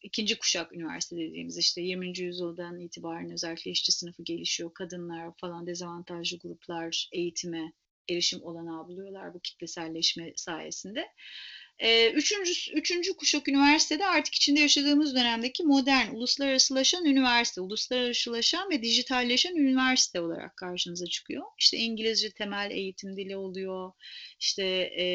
ikinci kuşak üniversite dediğimiz işte 20. yüzyıldan itibaren özellikle işçi sınıfı gelişiyor. Kadınlar falan dezavantajlı gruplar eğitime erişim olanağı buluyorlar bu kitleselleşme sayesinde. Ee, üçüncü, üçüncü kuşak üniversitede artık içinde yaşadığımız dönemdeki modern, uluslararasılaşan üniversite, uluslararasılaşan ve dijitalleşen üniversite olarak karşımıza çıkıyor. İşte İngilizce temel eğitim dili oluyor, işte e,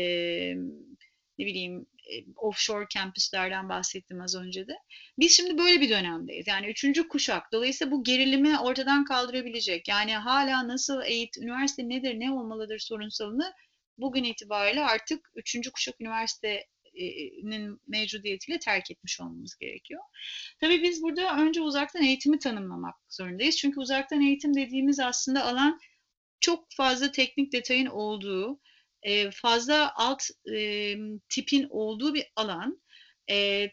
ne bileyim offshore kampüslerden bahsettim az önce de. Biz şimdi böyle bir dönemdeyiz. Yani üçüncü kuşak. Dolayısıyla bu gerilimi ortadan kaldırabilecek. Yani hala nasıl eğitim, üniversite nedir, ne olmalıdır sorunsalını bugün itibariyle artık üçüncü kuşak üniversitenin mevcudiyetiyle terk etmiş olmamız gerekiyor. Tabii biz burada önce uzaktan eğitimi tanımlamak zorundayız. Çünkü uzaktan eğitim dediğimiz aslında alan çok fazla teknik detayın olduğu, fazla alt tipin olduğu bir alan.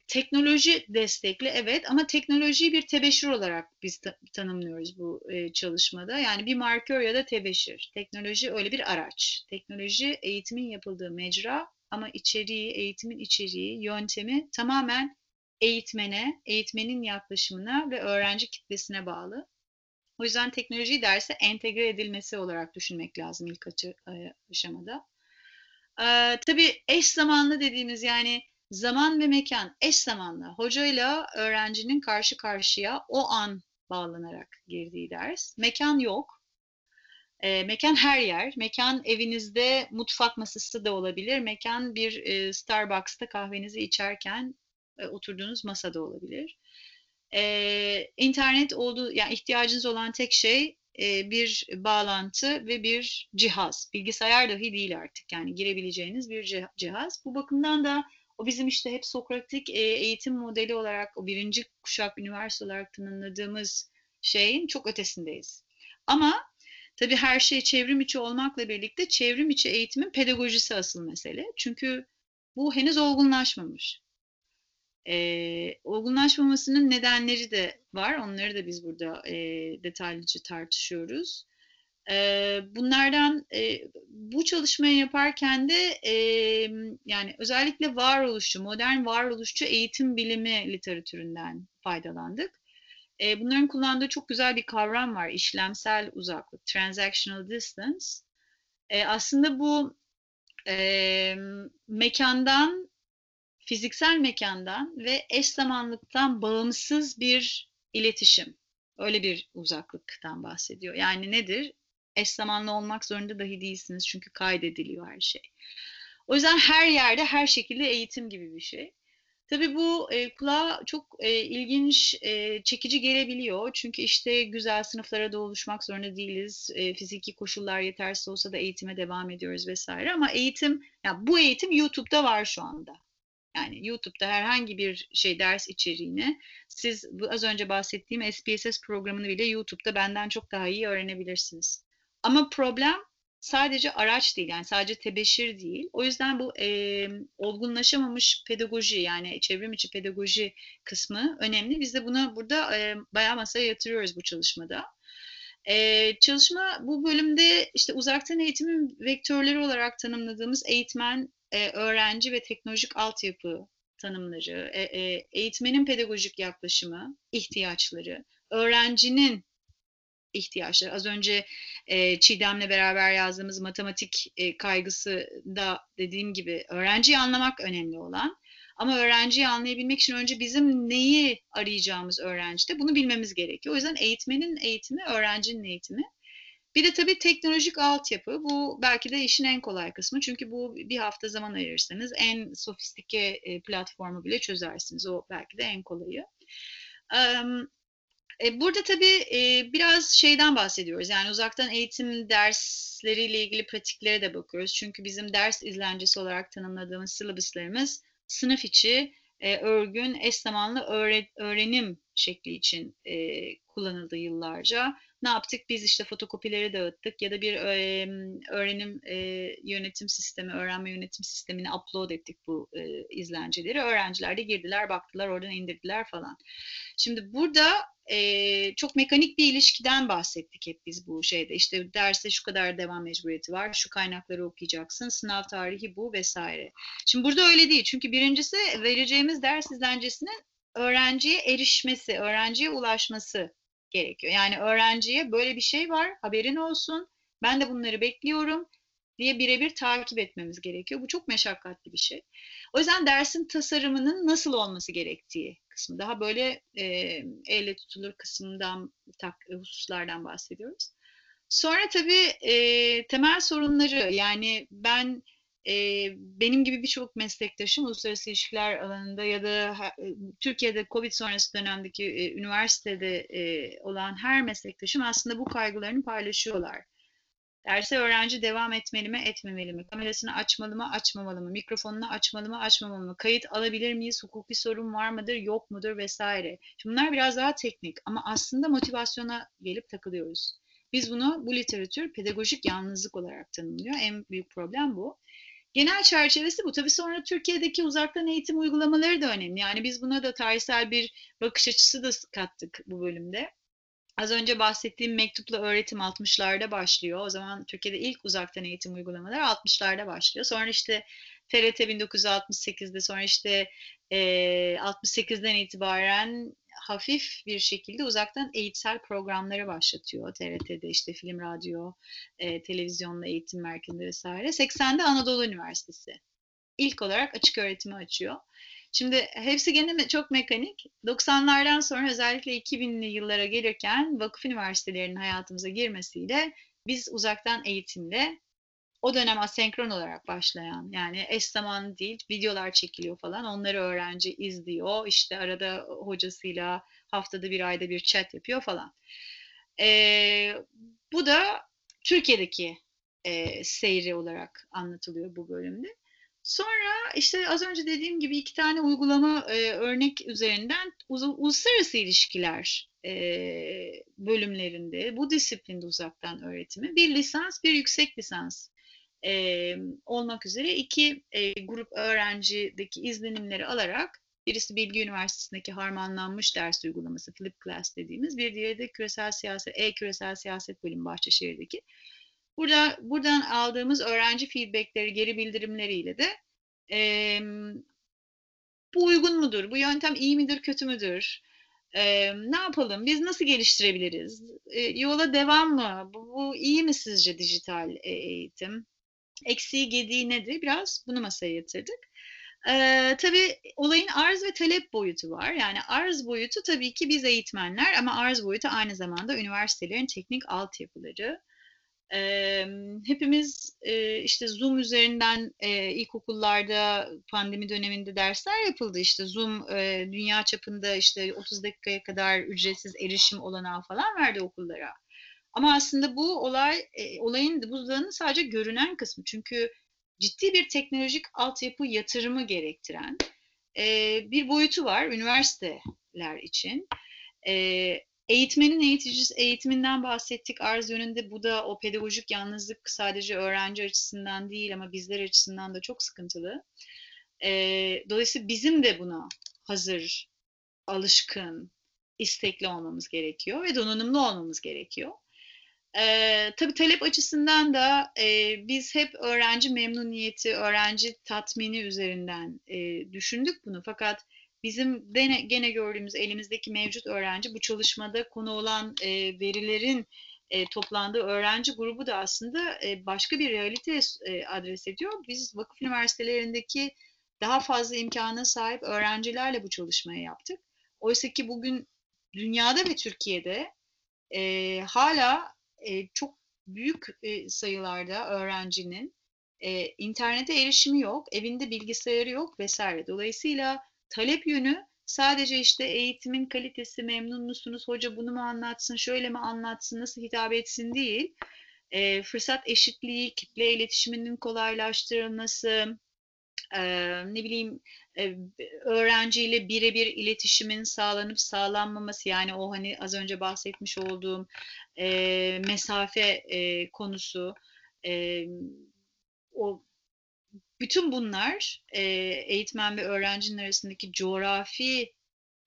Teknoloji destekli evet ama teknolojiyi bir tebeşir olarak biz ta- tanımlıyoruz bu çalışmada. Yani bir markör ya da tebeşir. Teknoloji öyle bir araç. Teknoloji eğitimin yapıldığı mecra ama içeriği, eğitimin içeriği, yöntemi tamamen eğitmene, eğitmenin yaklaşımına ve öğrenci kitlesine bağlı. O yüzden teknolojiyi derse entegre edilmesi olarak düşünmek lazım ilk aşamada. Ee, tabii eş zamanlı dediğimiz yani zaman ve mekan eş zamanlı. Hocayla öğrencinin karşı karşıya o an bağlanarak girdiği ders. Mekan yok. E, mekan her yer. Mekan evinizde mutfak masası da olabilir. Mekan bir e, Starbucks'ta kahvenizi içerken e, oturduğunuz masada olabilir. E, internet olduğu, yani ihtiyacınız olan tek şey e, bir bağlantı ve bir cihaz. Bilgisayar dahi değil artık yani girebileceğiniz bir cihaz. Bu bakımdan da o bizim işte hep Sokratik e, eğitim modeli olarak o birinci kuşak üniversite olarak tanımladığımız şeyin çok ötesindeyiz. Ama tabii her şey çevrim içi olmakla birlikte çevrim içi eğitimin pedagojisi asıl mesele. Çünkü bu henüz olgunlaşmamış. E, olgunlaşmamasının nedenleri de var. Onları da biz burada e, detaylıca tartışıyoruz. E, bunlardan e, bu çalışmayı yaparken de e, yani özellikle varoluşçu, modern varoluşçu eğitim bilimi literatüründen faydalandık. E, bunların kullandığı çok güzel bir kavram var. işlemsel uzaklık, transactional distance. E, aslında bu e, mekandan fiziksel mekandan ve eş zamanlıktan bağımsız bir iletişim. Öyle bir uzaklıktan bahsediyor. Yani nedir? Eş zamanlı olmak zorunda dahi değilsiniz çünkü kaydediliyor her şey. O yüzden her yerde her şekilde eğitim gibi bir şey. Tabii bu e, kulağa çok e, ilginç, e, çekici gelebiliyor. Çünkü işte güzel sınıflara da oluşmak zorunda değiliz. E, fiziki koşullar yetersiz olsa da eğitime devam ediyoruz vesaire. Ama eğitim, yani bu eğitim YouTube'da var şu anda. Yani YouTube'da herhangi bir şey ders içeriğini siz bu az önce bahsettiğim SPSS programını bile YouTube'da benden çok daha iyi öğrenebilirsiniz. Ama problem sadece araç değil yani sadece tebeşir değil. O yüzden bu e, olgunlaşamamış pedagoji yani çevrim içi pedagoji kısmı önemli. Biz de bunu burada e, bayağı masaya yatırıyoruz bu çalışmada. Ee, çalışma bu bölümde işte uzaktan eğitimin vektörleri olarak tanımladığımız eğitmen, e, öğrenci ve teknolojik altyapı tanımları, e, e, eğitmenin pedagojik yaklaşımı, ihtiyaçları, öğrencinin ihtiyaçları. Az önce e, Çiğdem'le beraber yazdığımız matematik e, kaygısı da dediğim gibi öğrenciyi anlamak önemli olan. Ama öğrenciyi anlayabilmek için önce bizim neyi arayacağımız öğrencide bunu bilmemiz gerekiyor. O yüzden eğitmenin eğitimi, öğrencinin eğitimi. Bir de tabii teknolojik altyapı. Bu belki de işin en kolay kısmı. Çünkü bu bir hafta zaman ayırırsanız en sofistike e, platformu bile çözersiniz. O belki de en kolayı. Burada tabii biraz şeyden bahsediyoruz. Yani uzaktan eğitim dersleriyle ilgili pratiklere de bakıyoruz. Çünkü bizim ders izlencesi olarak tanımladığımız syllabuslarımız sınıf içi örgün, eş zamanlı öğrenim şekli için kullanıldı yıllarca ne yaptık? Biz işte fotokopileri dağıttık ya da bir öğrenim yönetim sistemi, öğrenme yönetim sistemine upload ettik bu izlenceleri. Öğrenciler de girdiler, baktılar, oradan indirdiler falan. Şimdi burada çok mekanik bir ilişkiden bahsettik hep biz bu şeyde. İşte derse şu kadar devam mecburiyeti var, şu kaynakları okuyacaksın, sınav tarihi bu vesaire. Şimdi burada öyle değil. Çünkü birincisi vereceğimiz ders izlencesinin öğrenciye erişmesi, öğrenciye ulaşması gerekiyor. Yani öğrenciye böyle bir şey var, haberin olsun, ben de bunları bekliyorum diye birebir takip etmemiz gerekiyor. Bu çok meşakkatli bir şey. O yüzden dersin tasarımının nasıl olması gerektiği kısmı, daha böyle e, elle tutulur kısmından, tak, hususlardan bahsediyoruz. Sonra tabii e, temel sorunları, yani ben e, benim gibi birçok meslektaşım uluslararası ilişkiler alanında ya da e, Türkiye'de Covid sonrası dönemdeki e, üniversitede e, olan her meslektaşım aslında bu kaygılarını paylaşıyorlar. Derse öğrenci devam etmeli mi, etmemeli mi? Kamerasını açmalı mı, açmamalı mı? Mikrofonunu açmalı mı, açmamalı mı? Kayıt alabilir miyiz? Hukuki sorun var mıdır, yok mudur vesaire. Şimdi bunlar biraz daha teknik ama aslında motivasyona gelip takılıyoruz. Biz bunu bu literatür pedagojik yalnızlık olarak tanımlıyor. En büyük problem bu. Genel çerçevesi bu. Tabii sonra Türkiye'deki uzaktan eğitim uygulamaları da önemli. Yani biz buna da tarihsel bir bakış açısı da kattık bu bölümde. Az önce bahsettiğim mektupla öğretim 60'larda başlıyor. O zaman Türkiye'de ilk uzaktan eğitim uygulamaları 60'larda başlıyor. Sonra işte TRT 1968'de sonra işte e, 68'den itibaren hafif bir şekilde uzaktan eğitsel programları başlatıyor. TRT'de işte film, radyo, e, televizyonla eğitim merkezinde vesaire. 80'de Anadolu Üniversitesi ilk olarak açık öğretimi açıyor. Şimdi hepsi gene çok mekanik. 90'lardan sonra özellikle 2000'li yıllara gelirken vakıf üniversitelerinin hayatımıza girmesiyle biz uzaktan eğitimle o dönem asenkron olarak başlayan yani eş zamanlı değil videolar çekiliyor falan onları öğrenci izliyor işte arada hocasıyla haftada bir ayda bir chat yapıyor falan. E, bu da Türkiye'deki e, seyri olarak anlatılıyor bu bölümde. Sonra işte az önce dediğim gibi iki tane uygulama e, örnek üzerinden uluslararası ilişkiler e, bölümlerinde bu disiplinde uzaktan öğretimi bir lisans bir yüksek lisans e, olmak üzere iki e, grup öğrencideki izlenimleri alarak birisi Bilgi Üniversitesi'ndeki harmanlanmış ders uygulaması Flip Class dediğimiz bir diğeri de küresel siyaset, e-küresel siyaset bölümü Bahçeşehir'deki. Burada buradan aldığımız öğrenci feedbackleri, geri bildirimleriyle de e, bu uygun mudur? Bu yöntem iyi midir, kötü müdür? E, ne yapalım? Biz nasıl geliştirebiliriz? E, yola devam mı? Bu, bu iyi mi sizce dijital eğitim? Eksiği gediği nedir? Biraz bunu masaya yatırdık. Ee, tabii olayın arz ve talep boyutu var. Yani arz boyutu tabii ki biz eğitmenler ama arz boyutu aynı zamanda üniversitelerin teknik altyapıları. Ee, hepimiz e, işte Zoom üzerinden e, ilkokullarda pandemi döneminde dersler yapıldı. İşte Zoom e, dünya çapında işte 30 dakikaya kadar ücretsiz erişim olanağı falan verdi okullara. Ama aslında bu olay e, olayın buzdağının sadece görünen kısmı. Çünkü ciddi bir teknolojik altyapı yatırımı gerektiren e, bir boyutu var üniversiteler için. E, eğitmenin eğiticisi eğitiminden bahsettik arz yönünde. Bu da o pedagojik yalnızlık sadece öğrenci açısından değil ama bizler açısından da çok sıkıntılı. E, dolayısıyla bizim de buna hazır, alışkın, istekli olmamız gerekiyor ve donanımlı olmamız gerekiyor. Ee, tabii talep açısından da e, biz hep öğrenci memnuniyeti, öğrenci tatmini üzerinden e, düşündük bunu. Fakat bizim gene, gene gördüğümüz elimizdeki mevcut öğrenci bu çalışmada konu olan e, verilerin e, toplandığı öğrenci grubu da aslında e, başka bir realite e, adres ediyor. Biz vakıf üniversitelerindeki daha fazla imkana sahip öğrencilerle bu çalışmayı yaptık. Oysa ki bugün dünyada ve Türkiye'de e, hala e, çok büyük e, sayılarda öğrencinin e, internete erişimi yok, evinde bilgisayarı yok vesaire. Dolayısıyla talep yönü sadece işte eğitimin kalitesi, memnun musunuz, hoca bunu mu anlatsın, şöyle mi anlatsın, nasıl hitap etsin değil. E, fırsat eşitliği, kitle iletişiminin kolaylaştırılması, ne bileyim öğrenciyle birebir iletişimin sağlanıp sağlanmaması yani o hani az önce bahsetmiş olduğum mesafe konusu o bütün bunlar e, eğitmen ve öğrencinin arasındaki coğrafi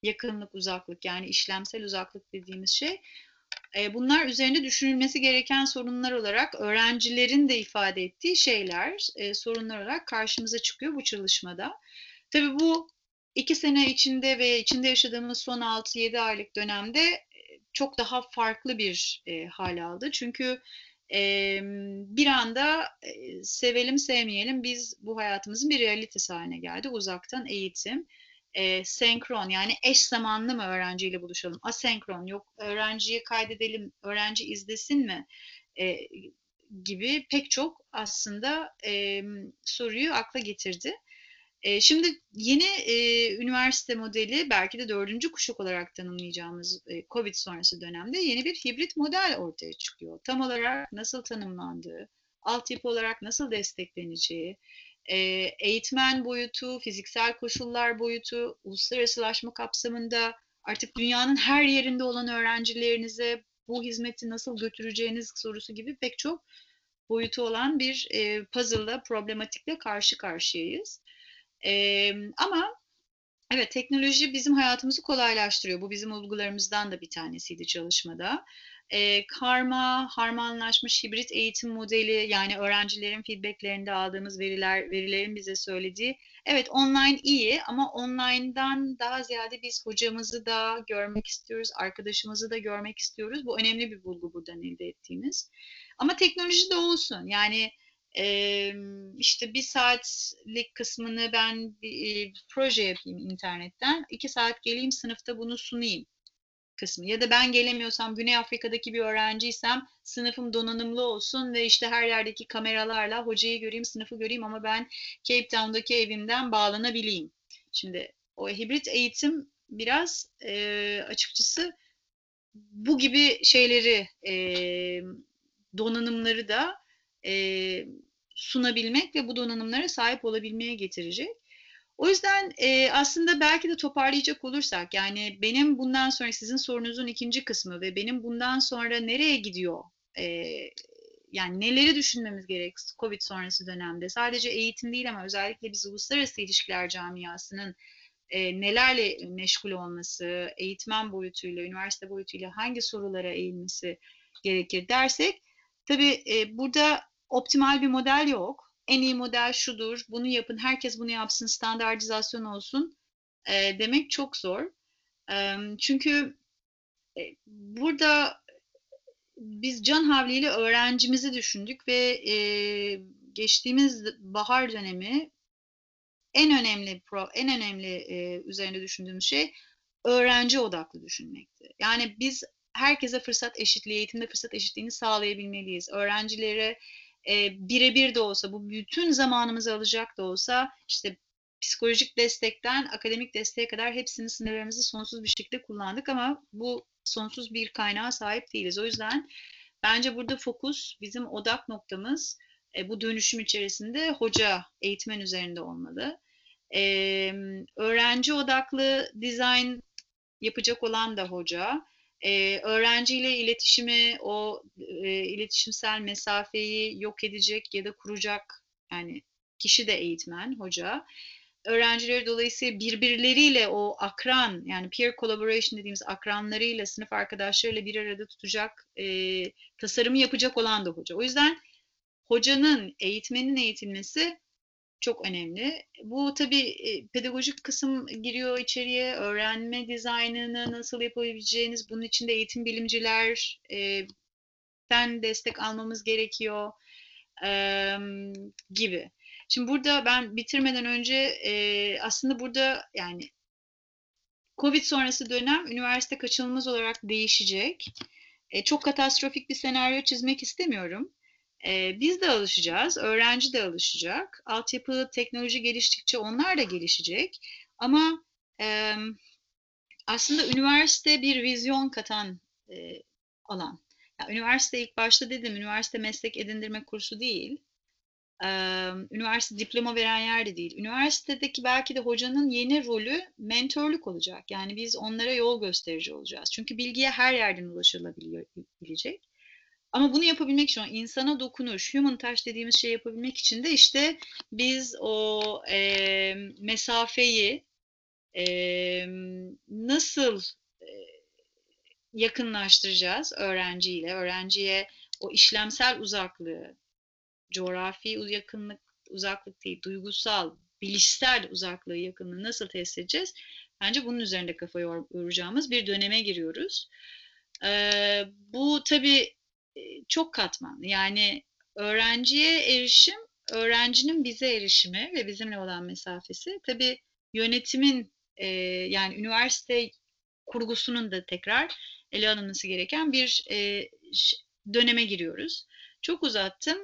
yakınlık uzaklık yani işlemsel uzaklık dediğimiz şey e, bunlar üzerinde düşünülmesi gereken sorunlar olarak öğrencilerin de ifade ettiği şeyler e, sorunlar olarak karşımıza çıkıyor bu çalışmada. Tabii bu iki sene içinde ve içinde yaşadığımız son 6-7 aylık dönemde çok daha farklı bir e, hal aldı. Çünkü e, bir anda e, sevelim sevmeyelim biz bu hayatımızın bir realitesi haline geldi. Uzaktan eğitim, e, senkron yani eş zamanlı mı öğrenciyle buluşalım? Asenkron yok öğrenciyi kaydedelim, öğrenci izlesin mi? E, gibi pek çok aslında e, soruyu akla getirdi. E, şimdi yeni e, üniversite modeli belki de dördüncü kuşak olarak tanımlayacağımız e, COVID sonrası dönemde yeni bir hibrit model ortaya çıkıyor. Tam olarak nasıl tanımlandığı, altyapı olarak nasıl destekleneceği, e, eğitmen boyutu, fiziksel koşullar boyutu, uluslararasılaşma kapsamında artık dünyanın her yerinde olan öğrencilerinize bu hizmeti nasıl götüreceğiniz sorusu gibi pek çok boyutu olan bir e, puzzle'la, problematikle karşı karşıyayız. E, ama evet teknoloji bizim hayatımızı kolaylaştırıyor. Bu bizim olgularımızdan da bir tanesiydi çalışmada. E, karma, harmanlaşmış hibrit eğitim modeli yani öğrencilerin feedbacklerinde aldığımız veriler, verilerin bize söylediği evet online iyi ama online'dan daha ziyade biz hocamızı da görmek istiyoruz, arkadaşımızı da görmek istiyoruz. Bu önemli bir bulgu buradan elde ettiğimiz. Ama teknoloji de olsun yani e, işte bir saatlik kısmını ben bir e, proje yapayım internetten. iki saat geleyim sınıfta bunu sunayım. Kısmı. Ya da ben gelemiyorsam Güney Afrika'daki bir öğrenciysem sınıfım donanımlı olsun ve işte her yerdeki kameralarla hocayı göreyim, sınıfı göreyim ama ben Cape Town'daki evimden bağlanabileyim. Şimdi o hibrit eğitim biraz e, açıkçası bu gibi şeyleri e, donanımları da e, sunabilmek ve bu donanımlara sahip olabilmeye getirecek. O yüzden e, aslında belki de toparlayacak olursak yani benim bundan sonra sizin sorunuzun ikinci kısmı ve benim bundan sonra nereye gidiyor e, yani neleri düşünmemiz gerek Covid sonrası dönemde? Sadece eğitim değil ama özellikle biz uluslararası ilişkiler camiasının e, nelerle meşgul olması, eğitmen boyutuyla, üniversite boyutuyla hangi sorulara eğilmesi gerekir dersek tabii e, burada optimal bir model yok en iyi model şudur, bunu yapın, herkes bunu yapsın, standartizasyon olsun e, demek çok zor. E, çünkü e, burada biz can havliyle öğrencimizi düşündük ve e, geçtiğimiz bahar dönemi en önemli pro, en önemli e, üzerinde düşündüğümüz şey öğrenci odaklı düşünmekti. Yani biz herkese fırsat eşitliği, eğitimde fırsat eşitliğini sağlayabilmeliyiz. Öğrencilere e, birebir de olsa, bu bütün zamanımızı alacak da olsa işte psikolojik destekten akademik desteğe kadar hepsini sınırlarımızı sonsuz bir şekilde kullandık ama bu sonsuz bir kaynağa sahip değiliz. O yüzden bence burada fokus bizim odak noktamız e, bu dönüşüm içerisinde hoca, eğitmen üzerinde olmalı. E, öğrenci odaklı dizayn yapacak olan da hoca e, öğrenciyle iletişimi, o e, iletişimsel mesafeyi yok edecek ya da kuracak yani kişi de eğitmen, hoca. Öğrencileri dolayısıyla birbirleriyle o akran yani peer collaboration dediğimiz akranlarıyla, sınıf arkadaşlarıyla bir arada tutacak e, tasarımı yapacak olan da hoca. O yüzden hocanın, eğitmenin eğitilmesi çok önemli. Bu tabii e, pedagojik kısım giriyor içeriye. Öğrenme dizaynını nasıl yapabileceğiniz, bunun için de eğitim bilimciler e, destek almamız gerekiyor gibi. Şimdi burada ben bitirmeden önce e, aslında burada yani Covid sonrası dönem üniversite kaçınılmaz olarak değişecek. Çok katastrofik bir senaryo çizmek istemiyorum. E, biz de alışacağız, öğrenci de alışacak. Altyapı, teknoloji geliştikçe onlar da gelişecek. Ama e, aslında üniversite bir vizyon katan e, alan. Yani üniversite ilk başta dedim, üniversite meslek edindirme kursu değil. Ee, üniversite diploma veren yer de değil. Üniversitedeki belki de hocanın yeni rolü mentorluk olacak. Yani biz onlara yol gösterici olacağız. Çünkü bilgiye her yerden ulaşılabilecek. Ama bunu yapabilmek için insana dokunuş, human touch dediğimiz şey yapabilmek için de işte biz o e, mesafeyi e, nasıl e, yakınlaştıracağız öğrenciyle, öğrenciye o işlemsel uzaklığı, coğrafi yakınlık, uzaklık değil, duygusal, bilişsel uzaklığı, yakınlığı nasıl test edeceğiz? Bence bunun üzerinde kafa yoracağımız bir döneme giriyoruz. Ee, bu tabii çok katmanlı. Yani öğrenciye erişim, öğrencinin bize erişimi ve bizimle olan mesafesi. Tabii yönetimin e, yani üniversite kurgusunun da tekrar ele alınması gereken bir e, döneme giriyoruz. Çok uzattım.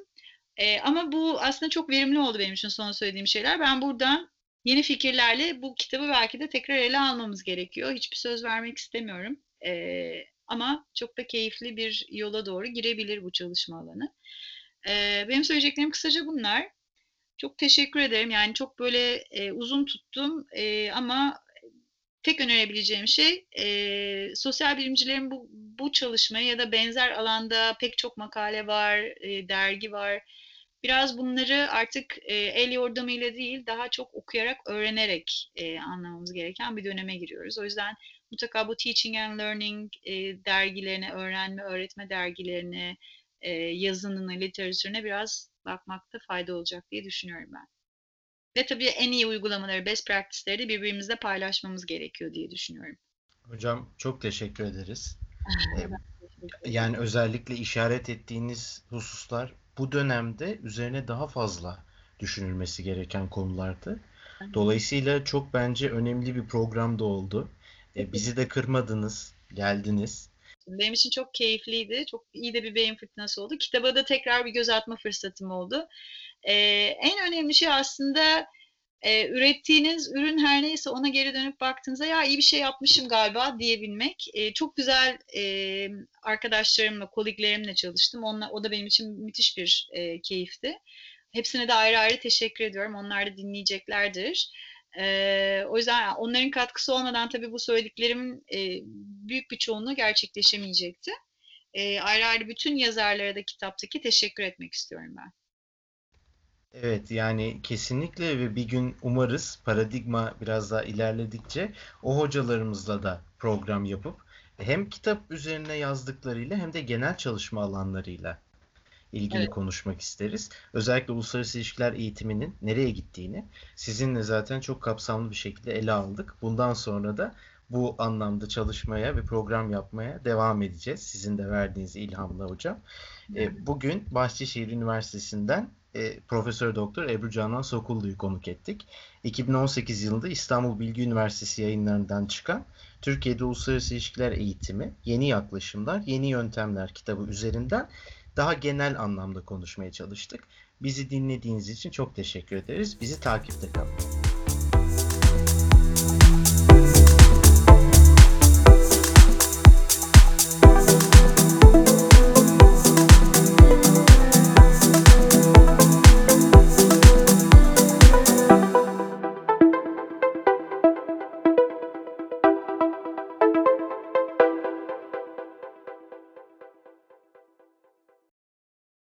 E, ama bu aslında çok verimli oldu benim için son söylediğim şeyler. Ben buradan yeni fikirlerle bu kitabı belki de tekrar ele almamız gerekiyor. Hiçbir söz vermek istemiyorum. E, ama çok da keyifli bir yola doğru girebilir bu çalışma alanı. Benim söyleyeceklerim kısaca bunlar. Çok teşekkür ederim. Yani çok böyle uzun tuttum ama tek önerebileceğim şey sosyal bilimcilerin bu, bu çalışmayı ya da benzer alanda pek çok makale var, dergi var. Biraz bunları artık el yordamıyla değil daha çok okuyarak, öğrenerek anlamamız gereken bir döneme giriyoruz. O yüzden mutlaka bu Teaching and Learning e, dergilerine, öğrenme, öğretme dergilerine, e, yazınına, literatürüne biraz bakmakta fayda olacak diye düşünüyorum ben. Ve tabii en iyi uygulamaları, best practice'leri de birbirimizle paylaşmamız gerekiyor diye düşünüyorum. Hocam çok teşekkür ederiz. yani özellikle işaret ettiğiniz hususlar bu dönemde üzerine daha fazla düşünülmesi gereken konulardı. Dolayısıyla çok bence önemli bir program da oldu. E, bizi de kırmadınız. geldiniz. Benim için çok keyifliydi. Çok iyi de bir beyin fırtınası oldu. Kitaba da tekrar bir göz atma fırsatım oldu. Ee, en önemli şey aslında e, ürettiğiniz ürün her neyse ona geri dönüp baktığınızda ya iyi bir şey yapmışım galiba diyebilmek. E, çok güzel e, arkadaşlarımla, koleglerimle çalıştım. Onunla, o da benim için müthiş bir e, keyifti. Hepsine de ayrı ayrı teşekkür ediyorum. Onlar da dinleyeceklerdir. E, o yüzden onların katkısı olmadan tabii bu söylediklerimin e, büyük bir çoğunluğu gerçekleşemeyecekti. E, ayrı ayrı bütün yazarlara da kitaptaki teşekkür etmek istiyorum ben. Evet yani kesinlikle ve bir gün umarız paradigma biraz daha ilerledikçe o hocalarımızla da program yapıp hem kitap üzerine yazdıklarıyla hem de genel çalışma alanlarıyla ilgili evet. konuşmak isteriz. Özellikle uluslararası ilişkiler eğitiminin nereye gittiğini sizinle zaten çok kapsamlı bir şekilde ele aldık. Bundan sonra da bu anlamda çalışmaya ve program yapmaya devam edeceğiz. Sizin de verdiğiniz ilhamla hocam. E, bugün Bahçeşehir Üniversitesi'nden e, Profesör Doktor Ebru Canan Sokullu'yu konuk ettik. 2018 yılında İstanbul Bilgi Üniversitesi yayınlarından çıkan Türkiye'de Uluslararası İlişkiler Eğitimi, Yeni Yaklaşımlar, Yeni Yöntemler kitabı üzerinden daha genel anlamda konuşmaya çalıştık. Bizi dinlediğiniz için çok teşekkür ederiz. Bizi takipte kalın.